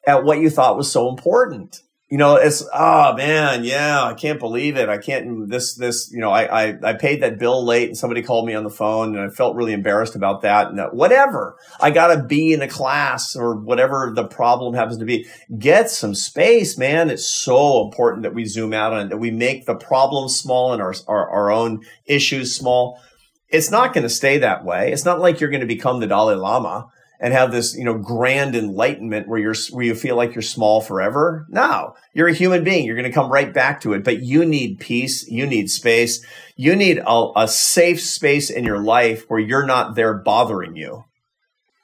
at what you thought was so important you know, it's oh man, yeah, I can't believe it. I can't this this you know, I, I I paid that bill late and somebody called me on the phone and I felt really embarrassed about that. And that, whatever, I got a B in a class or whatever the problem happens to be. Get some space, man. It's so important that we zoom out on it, that we make the problem small and our our, our own issues small. It's not going to stay that way. It's not like you're going to become the Dalai Lama and have this, you know, grand enlightenment where you're where you feel like you're small forever. No, you're a human being. You're going to come right back to it. But you need peace. You need space. You need a, a safe space in your life where you're not there bothering you.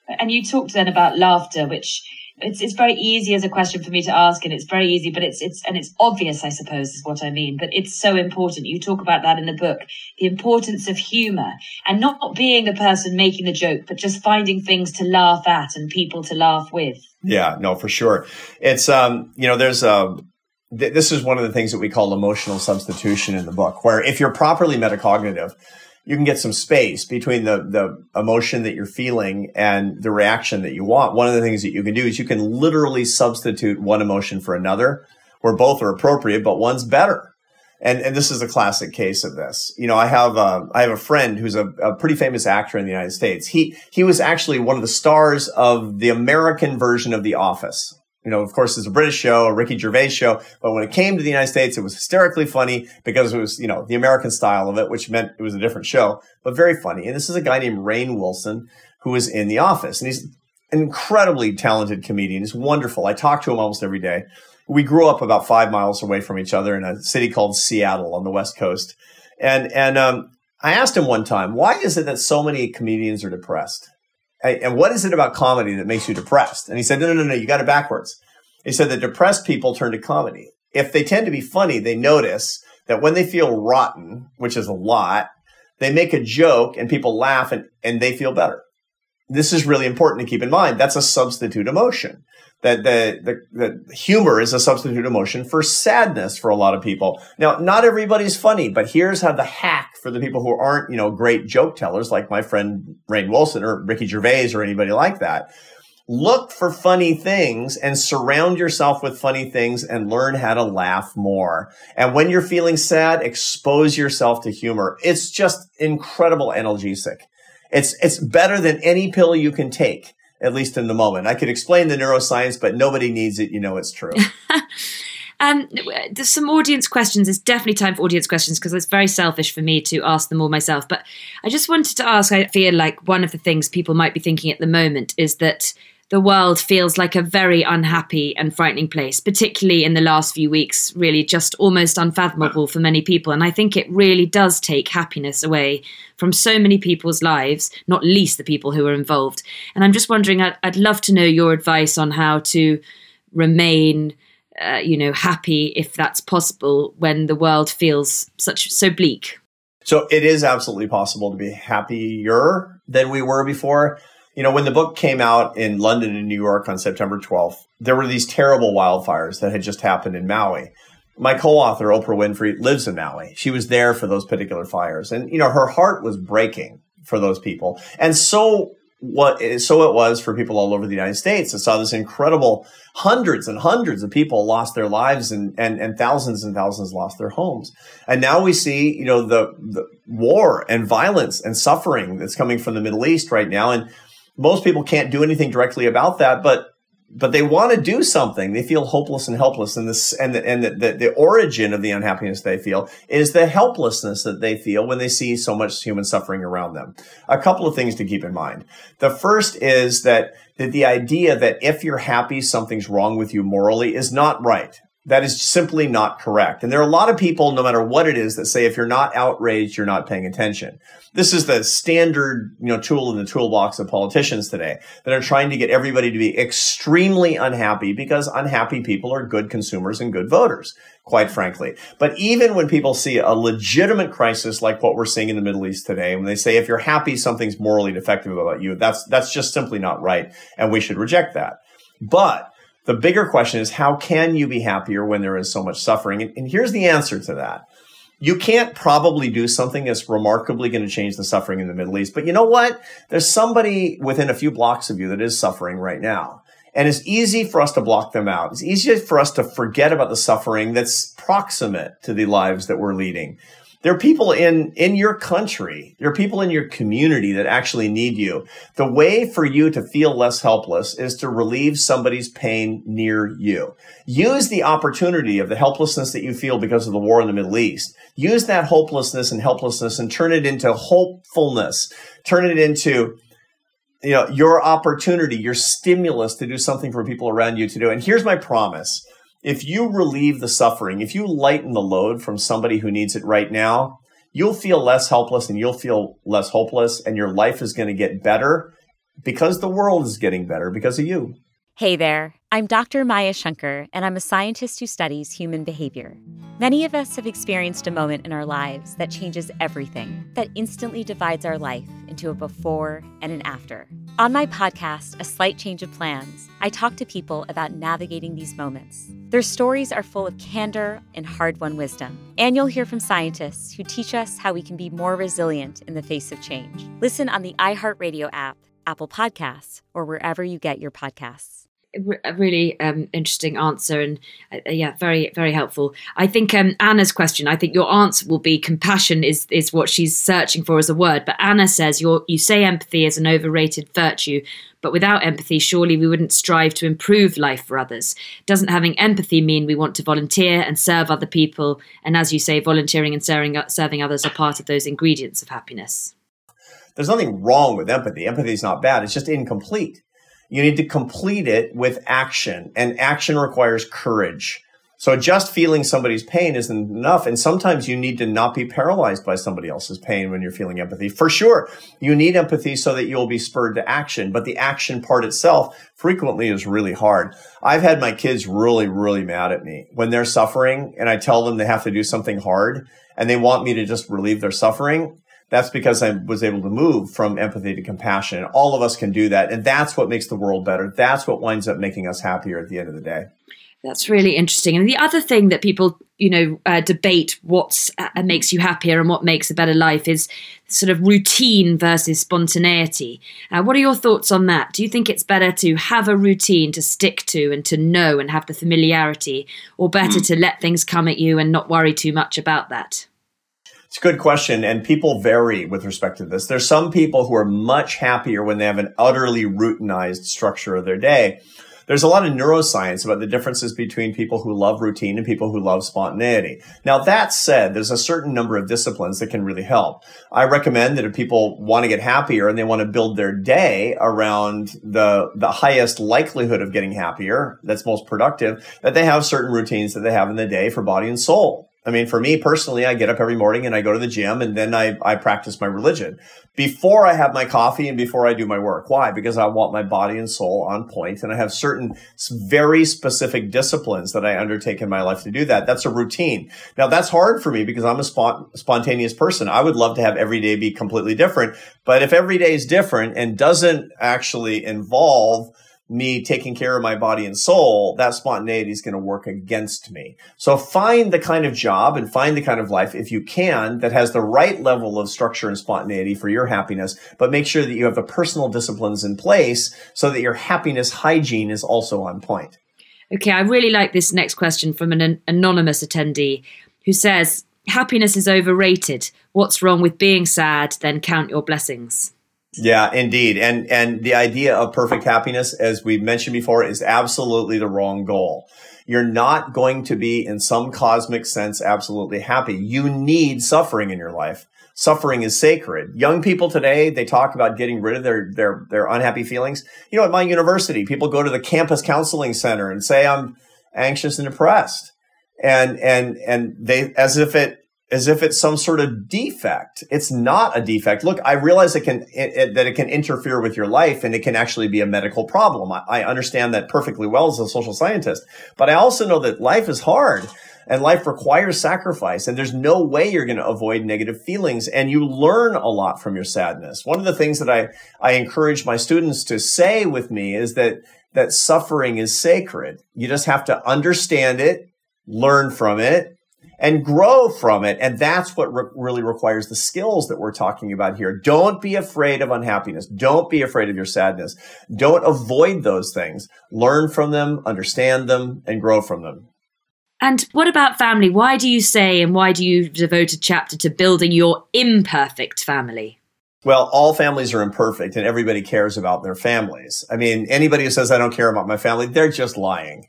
And you talked then about laughter, which it's it's very easy as a question for me to ask and it's very easy but it's it's and it's obvious i suppose is what i mean but it's so important. You talk about that in the book the importance of humor and not being the person making the joke but just finding things to laugh at and people to laugh with.
Yeah no for sure. It's um you know there's um, this is one of the things that we call emotional substitution in the book where if you're properly metacognitive you can get some space between the the emotion that you're feeling and the reaction that you want. One of the things that you can do is you can literally substitute one emotion for another where both are appropriate, but one's better. And, and this is a classic case of this. You know, I have a, I have a friend who's a, a pretty famous actor in the United States. He he was actually one of the stars of the American version of The Office you know, of course, it's a British show, a Ricky Gervais show. But when it came to the United States, it was hysterically funny because it was, you know, the American style of it, which meant it was a different show, but very funny. And this is a guy named Rainn Wilson who was in The Office. And he's an incredibly talented comedian. He's wonderful. I talk to him almost every day. We grew up about five miles away from each other in a city called Seattle on the West Coast. And, and, um, I asked him one time, why is it that so many comedians are depressed? And what is it about comedy that makes you depressed? And he said, no, no, no, no, you got it backwards. He said that depressed people turn to comedy. If they tend to be funny, they notice that when they feel rotten, which is a lot, they make a joke and people laugh and, and they feel better. This is really important to keep in mind. That's a substitute emotion. That the, the, the humor is a substitute emotion for sadness for a lot of people. Now, not everybody's funny, but here's how the hack for the people who aren't, you know, great joke tellers like my friend Rainn Wilson or Ricky Gervais or anybody like that. Look for funny things and surround yourself with funny things and learn how to laugh more. And when you're feeling sad, expose yourself to humor. It's just incredible analgesic. It's, it's better than any pill you can take, at least in the moment. I could explain the neuroscience, but nobody needs it. You know, it's true. *laughs*
Um, there's some audience questions. It's definitely time for audience questions because it's very selfish for me to ask them all myself. But I just wanted to ask I feel like one of the things people might be thinking at the moment is that the world feels like a very unhappy and frightening place, particularly in the last few weeks, really just almost unfathomable for many people. And I think it really does take happiness away from so many people's lives, not least the people who are involved. And I'm just wondering, I'd, I'd love to know your advice on how to remain. Uh, you know, happy if that's possible when the world feels such so bleak.
So it is absolutely possible to be happier than we were before you know, when the book came out in London and New York on September 12th, there were these terrible wildfires that had just happened in Maui. My co-author, Oprah Winfrey, lives in Maui. She was there for those particular fires. And, you know, her heart was breaking for those people. And so what so it was for people all over the United States. I saw this incredible hundreds and hundreds of people lost their lives and, and, and thousands and thousands lost their homes. And now we see, you know, the, the war and violence and suffering that's coming from the Middle East right now. And most people can't do anything directly about that, but but they want to do something. They feel hopeless and helpless, and this and the, and the, the, the origin of the unhappiness they feel is the helplessness that they feel when they see so much human suffering around them. A couple of things to keep in mind. The first is that that the idea that if you're happy, something's wrong with you morally is not right. That is simply not correct. And there are a lot of people, no matter what it is, that say if you're not outraged, you're not paying attention. This is the standard, you know, tool in the toolbox of politicians today that are trying to get everybody to be extremely unhappy because unhappy people are good consumers and good voters, quite frankly. But even when people see a legitimate crisis like what we're seeing in the Middle East today, when they say if you're happy, something's morally defective about you, that's that's just simply not right, and we should reject that. But the bigger question is how can you be happier when there is so much suffering? And, and here's the answer to that. You can't probably do something that's remarkably going to change the suffering in the Middle East. But you know what? There's somebody within a few blocks of you that is suffering right now. And it's easy for us to block them out. It's easy for us to forget about the suffering that's proximate to the lives that we're leading. There are people in, in your country, there are people in your community that actually need you. The way for you to feel less helpless is to relieve somebody's pain near you. Use the opportunity of the helplessness that you feel because of the war in the Middle East. Use that hopelessness and helplessness and turn it into hopefulness. Turn it into you know your opportunity your stimulus to do something for people around you to do and here's my promise if you relieve the suffering, if you lighten the load from somebody who needs it right now, you'll feel less helpless and you'll feel less hopeless, and your life is going to get better because the world is getting better because of you.
Hey there, I'm Dr. Maya Shankar, and I'm a scientist who studies human behavior. Many of us have experienced a moment in our lives that changes everything, that instantly divides our life into a before and an after. On my podcast, A Slight Change of Plans, I talk to people about navigating these moments. Their stories are full of candor and hard won wisdom. And you'll hear from scientists who teach us how we can be more resilient in the face of change. Listen on the iHeartRadio app, Apple Podcasts, or wherever you get your podcasts
a really um, interesting answer and uh, yeah very very helpful. I think um, anna's question i think your answer will be compassion is is what she's searching for as a word. But anna says you you say empathy is an overrated virtue but without empathy surely we wouldn't strive to improve life for others. Doesn't having empathy mean we want to volunteer and serve other people and as you say volunteering and serving, serving others are part of those ingredients of happiness.
There's nothing wrong with empathy. Empathy is not bad. It's just incomplete you need to complete it with action, and action requires courage. So just feeling somebody's pain isn't enough. And sometimes you need to not be paralyzed by somebody else's pain when you're feeling empathy. For sure, you need empathy so that you'll be spurred to action. But the action part itself frequently is really hard. I've had my kids really, really mad at me when they're suffering and I tell them they have to do something hard and they want me to just relieve their suffering that's because I was able to move from empathy to compassion. All of us can do that. And that's what makes the world better. That's what winds up making us happier at the end of the day.
That's really interesting. And the other thing that people, you know, uh, debate what uh, makes you happier and what makes a better life is sort of routine versus spontaneity. Uh, what are your thoughts on that? Do you think it's better to have a routine to stick to and to know and have the familiarity, or better mm. to let things come at you and not worry too much about that?
It's a good question, and people vary with respect to this. There's some people who are much happier when they have an utterly routinized structure of their day. There's a lot of neuroscience about the differences between people who love routine and people who love spontaneity. Now, that said, there's a certain number of disciplines that can really help. I recommend that if people want to get happier and they want to build their day around the, the highest likelihood of getting happier, that's most productive, that they have certain routines that they have in the day for body and soul. I mean, for me personally, I get up every morning and I go to the gym and then I, I practice my religion before I have my coffee and before I do my work. Why? Because I want my body and soul on point and I have certain very specific disciplines that I undertake in my life to do that. That's a routine. Now that's hard for me because I'm a spont- spontaneous person. I would love to have every day be completely different. But if every day is different and doesn't actually involve me taking care of my body and soul, that spontaneity is going to work against me. So find the kind of job and find the kind of life, if you can, that has the right level of structure and spontaneity for your happiness, but make sure that you have the personal disciplines in place so that your happiness hygiene is also on point.
Okay, I really like this next question from an anonymous attendee who says, Happiness is overrated. What's wrong with being sad? Then count your blessings.
Yeah, indeed. And and the idea of perfect happiness, as we mentioned before, is absolutely the wrong goal. You're not going to be in some cosmic sense absolutely happy. You need suffering in your life. Suffering is sacred. Young people today, they talk about getting rid of their their their unhappy feelings. You know, at my university, people go to the campus counseling center and say I'm anxious and depressed. And and and they as if it as if it's some sort of defect. It's not a defect. Look, I realize it can it, it, that it can interfere with your life and it can actually be a medical problem. I, I understand that perfectly well as a social scientist, but I also know that life is hard and life requires sacrifice and there's no way you're going to avoid negative feelings and you learn a lot from your sadness. One of the things that I I encourage my students to say with me is that that suffering is sacred. You just have to understand it, learn from it, and grow from it. And that's what re- really requires the skills that we're talking about here. Don't be afraid of unhappiness. Don't be afraid of your sadness. Don't avoid those things. Learn from them, understand them, and grow from them.
And what about family? Why do you say and why do you devote a chapter to building your imperfect family?
Well, all families are imperfect and everybody cares about their families. I mean, anybody who says I don't care about my family, they're just lying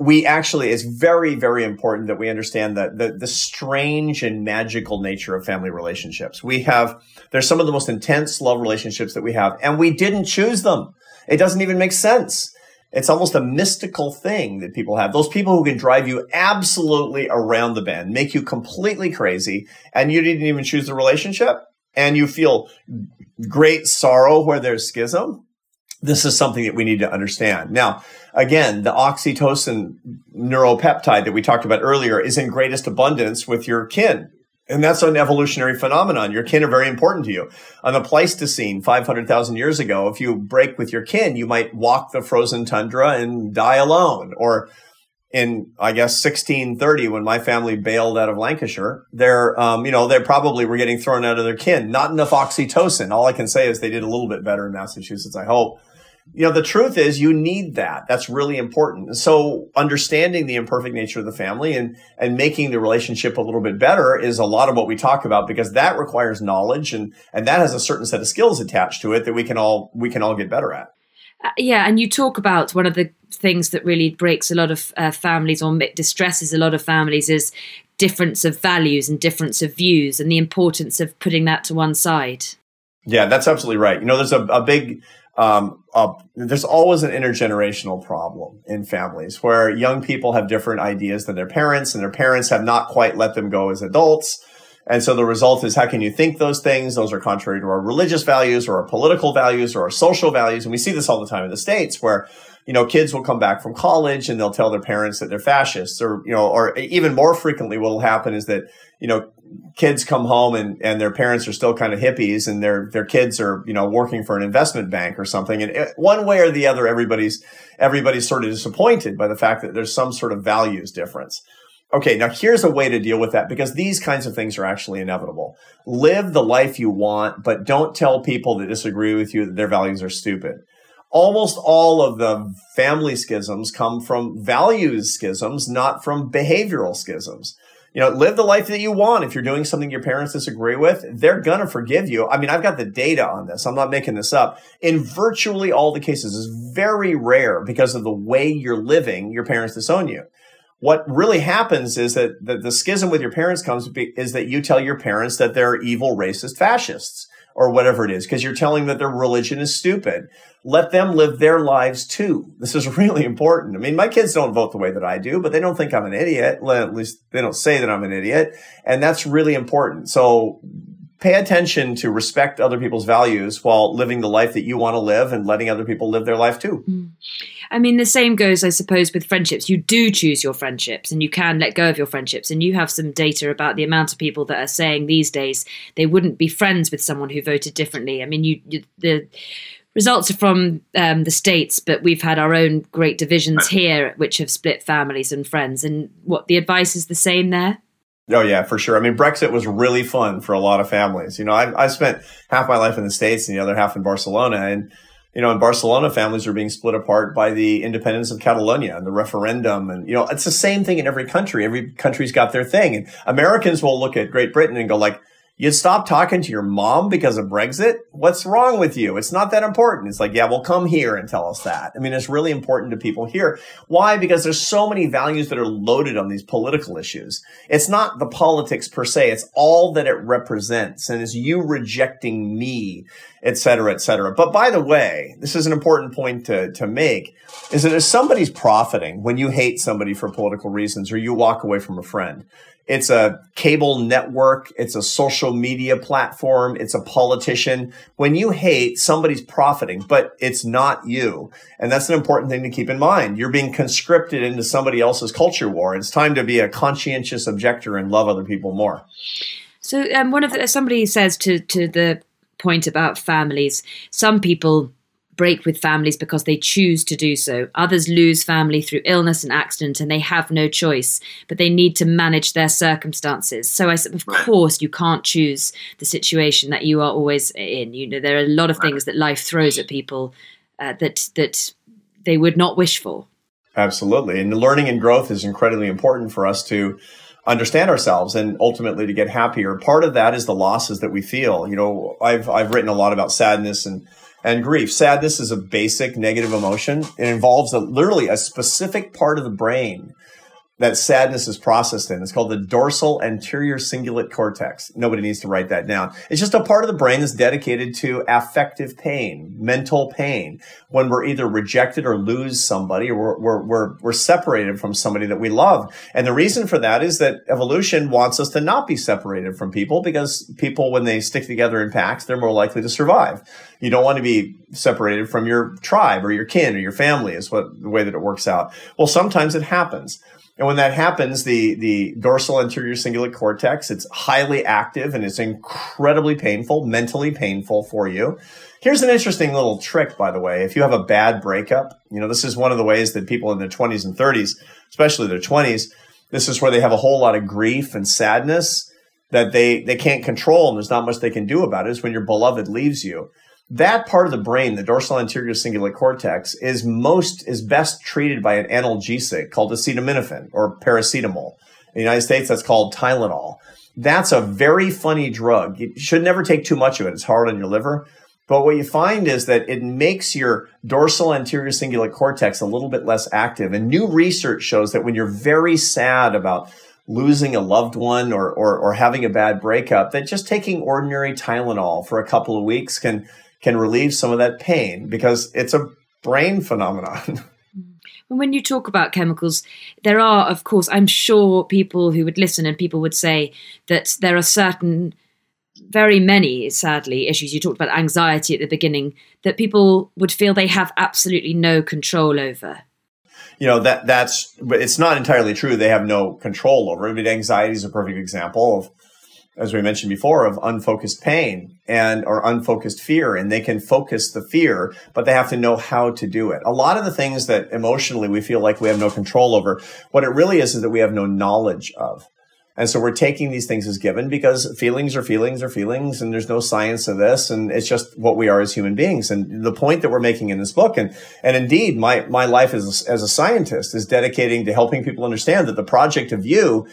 we actually it's very very important that we understand that the, the strange and magical nature of family relationships. We have there's some of the most intense love relationships that we have and we didn't choose them. It doesn't even make sense. It's almost a mystical thing that people have. Those people who can drive you absolutely around the bend make you completely crazy and you didn't even choose the relationship and you feel great sorrow where there's schism this is something that we need to understand. Now, again, the oxytocin neuropeptide that we talked about earlier is in greatest abundance with your kin. And that's an evolutionary phenomenon. Your kin are very important to you. On the Pleistocene, 500,000 years ago, if you break with your kin, you might walk the frozen tundra and die alone. Or in, I guess, 1630, when my family bailed out of Lancashire, they're, um, you know, they probably were getting thrown out of their kin. Not enough oxytocin. All I can say is they did a little bit better in Massachusetts, I hope you know, the truth is you need that. That's really important. So understanding the imperfect nature of the family and, and making the relationship a little bit better is a lot of what we talk about because that requires knowledge and, and that has a certain set of skills attached to it that we can all, we can all get better at.
Uh, yeah, and you talk about one of the things that really breaks a lot of uh, families or distresses a lot of families is difference of values and difference of views and the importance of putting that to one side.
Yeah, that's absolutely right. You know, there's a, a big um, uh, there's always an intergenerational problem in families where young people have different ideas than their parents, and their parents have not quite let them go as adults. And so the result is how can you think those things? Those are contrary to our religious values or our political values or our social values. And we see this all the time in the States where, you know, kids will come back from college and they'll tell their parents that they're fascists or, you know, or even more frequently what will happen is that, you know, kids come home and, and their parents are still kind of hippies and their their kids are you know working for an investment bank or something. And one way or the other everybody's everybody's sort of disappointed by the fact that there's some sort of values difference. Okay now here's a way to deal with that because these kinds of things are actually inevitable. Live the life you want but don't tell people that disagree with you that their values are stupid. Almost all of the family schisms come from values schisms not from behavioral schisms you know, live the life that you want. If you're doing something your parents disagree with, they're going to forgive you. I mean, I've got the data on this. I'm not making this up. In virtually all the cases, it's very rare because of the way you're living, your parents disown you. What really happens is that the, the schism with your parents comes is that you tell your parents that they're evil, racist fascists or whatever it is, because you're telling them that their religion is stupid. Let them live their lives too. This is *laughs* really important. I mean, my kids don't vote the way that I do, but they don't think I'm an idiot. At least they don't say that I'm an idiot. And that's really important. So pay attention to respect other people's values while living the life that you want to live and letting other people live their life too. Mm.
I mean, the same goes, I suppose, with friendships. You do choose your friendships and you can let go of your friendships. And you have some data about the amount of people that are saying these days they wouldn't be friends with someone who voted differently. I mean, you, you the results are from um, the states, but we've had our own great divisions here, which have split families and friends. And what the advice is the same there?
Oh yeah, for sure. I mean, Brexit was really fun for a lot of families. You know, I, I spent half my life in the States and the other half in Barcelona. And, you know, in Barcelona, families are being split apart by the independence of Catalonia and the referendum. And, you know, it's the same thing in every country. Every country's got their thing. And Americans will look at Great Britain and go like, You'd stop talking to your mom because of Brexit? What's wrong with you? It's not that important. It's like, yeah, well, come here and tell us that. I mean, it's really important to people here. Why? Because there's so many values that are loaded on these political issues. It's not the politics per se. It's all that it represents. And it's you rejecting me, et cetera, et cetera. But by the way, this is an important point to, to make is that if somebody's profiting when you hate somebody for political reasons or you walk away from a friend, it's a cable network. It's a social media platform. It's a politician. When you hate, somebody's profiting, but it's not you. And that's an important thing to keep in mind. You're being conscripted into somebody else's culture war. It's time to be a conscientious objector and love other people more.
So, um, one of the, somebody says to to the point about families, some people break with families because they choose to do so. Others lose family through illness and accident and they have no choice, but they need to manage their circumstances. So, I, said, of course, you can't choose the situation that you are always in. You know, there are a lot of things that life throws at people uh, that that they would not wish for.
Absolutely, and learning and growth is incredibly important for us to understand ourselves and ultimately to get happier. Part of that is the losses that we feel. You know, I've I've written a lot about sadness and and grief. Sadness is a basic negative emotion. It involves a, literally a specific part of the brain that sadness is processed in. It's called the dorsal anterior cingulate cortex. Nobody needs to write that down. It's just a part of the brain that's dedicated to affective pain, mental pain. When we're either rejected or lose somebody or we're, we're, we're, separated from somebody that we love. And the reason for that is that evolution wants us to not be separated from people because people, when they stick together in packs, they're more likely to survive. You don't want to be separated from your tribe or your kin or your family is what the way that it works out. Well, sometimes it happens. And when that happens, the, the dorsal anterior cingulate cortex, it's highly active and it's incredibly painful, mentally painful for you. Here's an interesting little trick, by the way. If you have a bad breakup, you know, this is one of the ways that people in their 20s and 30s, especially their 20s, this is where they have a whole lot of grief and sadness that they, they can't control and there's not much they can do about it is when your beloved leaves you. That part of the brain, the dorsal anterior cingulate cortex, is most is best treated by an analgesic called acetaminophen or paracetamol. In the United States, that's called Tylenol. That's a very funny drug. You should never take too much of it. It's hard on your liver. But what you find is that it makes your dorsal anterior cingulate cortex a little bit less active. And new research shows that when you're very sad about losing a loved one or, or, or having a bad breakup, that just taking ordinary Tylenol for a couple of weeks can can relieve some of that pain because it's a brain phenomenon. *laughs*
And when you talk about chemicals, there are, of course, I'm sure people who would listen and people would say that there are certain, very many, sadly, issues. You talked about anxiety at the beginning that people would feel they have absolutely no control over.
You know that that's, but it's not entirely true. They have no control over it. I mean, anxiety is a perfect example of as we mentioned before, of unfocused pain and or unfocused fear, and they can focus the fear, but they have to know how to do it. A lot of the things that emotionally we feel like we have no control over, what it really is is that we have no knowledge of. And so we're taking these things as given because feelings are feelings are feelings, and there's no science of this, and it's just what we are as human beings. And the point that we're making in this book, and and indeed, my my life as as a scientist is dedicating to helping people understand that the project of you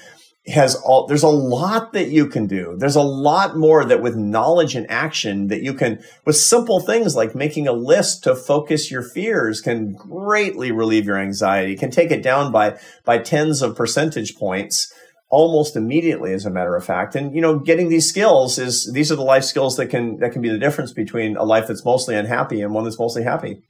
has all there's a lot that you can do. There's a lot more that with knowledge and action that you can with simple things like making a list to focus your fears can greatly relieve your anxiety can take it down by by tens of percentage points almost immediately as a matter of fact. And you know getting these skills is these are the life skills that can that can be the difference between a life that's mostly unhappy and one that's mostly happy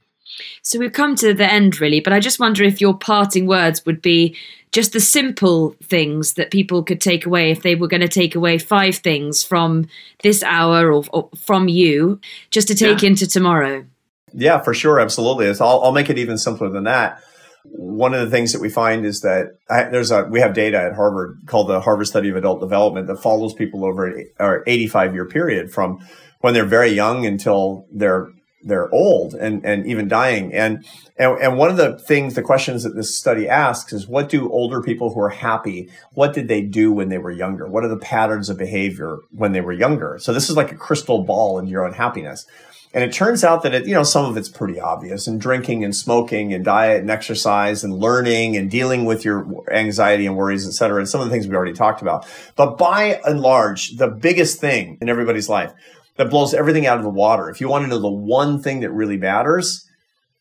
so we've come to the end really but i just wonder if your parting words would be just the simple things that people could take away if they were going to take away five things from this hour or, or from you just to take yeah. into tomorrow.
Yeah for sure absolutely. I'll, I'll, make it even simpler than that. One of the things that we find is that I, there's a we have data at harvard called the harvard study of adult development that follows people over an 85 year period from when they're very young until they're they're old and, and even dying. And, and, and one of the things, the questions that this study asks is what do older people who are happy, what did they do when they were younger? What are the patterns of behavior when they were younger? So this is like a crystal ball into your own happiness. And it turns out that it, you know, some of it's pretty obvious and drinking and smoking and diet and exercise and learning and dealing with your anxiety and worries, et cetera. And some of the things we already talked about. But by and large, the biggest thing in everybody's life that blows everything out of the water. If you want to know the one thing that really matters,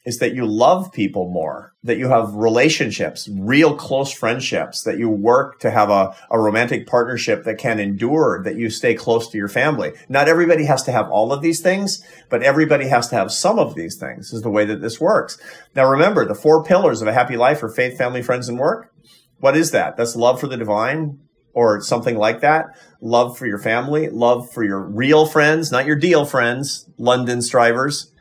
is that you love people more, that you have relationships, real close friendships, that you work to have a, a romantic partnership that can endure, that you stay close to your family. Not everybody has to have all of these things, but everybody has to have some of these things is the way that this works. Now remember, the four pillars of a happy life are faith, family, friends, and work. What is that? That's love for the divine, or something like that. Love for your family, love for your real friends, not your deal friends, London strivers.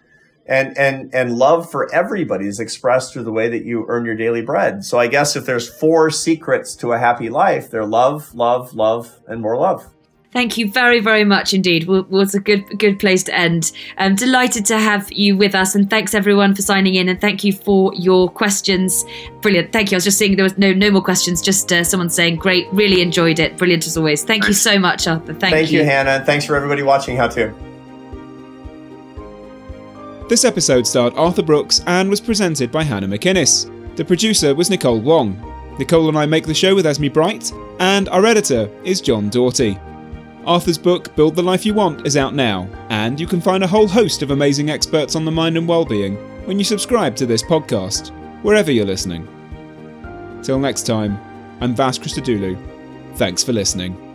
And, and, and love for everybody is expressed through the way that you earn your daily bread. So I guess if there's four secrets to a happy life, they're love, love, love, and more love.
Thank you very, very much indeed. Was a good, good place to end. I'm delighted to have you with us, and thanks everyone for signing in, and thank you for your questions. Brilliant. Thank you. I was just seeing there was no, no more questions. Just uh, someone saying, "Great, really enjoyed it. Brilliant as always." Thank you so much, Arthur. Thank,
thank you. you, Hannah. Thanks for everybody watching. How to.
This episode starred Arthur Brooks and was presented by Hannah McInnes. The producer was Nicole Wong. Nicole and I make the show with Esme Bright, and our editor is John Doughty. Arthur's book, Build the Life You Want, is out now, and you can find a whole host of amazing experts on the mind and well-being when you subscribe to this podcast, wherever you're listening. Till next time, I'm Vas Christodoulou. Thanks for listening.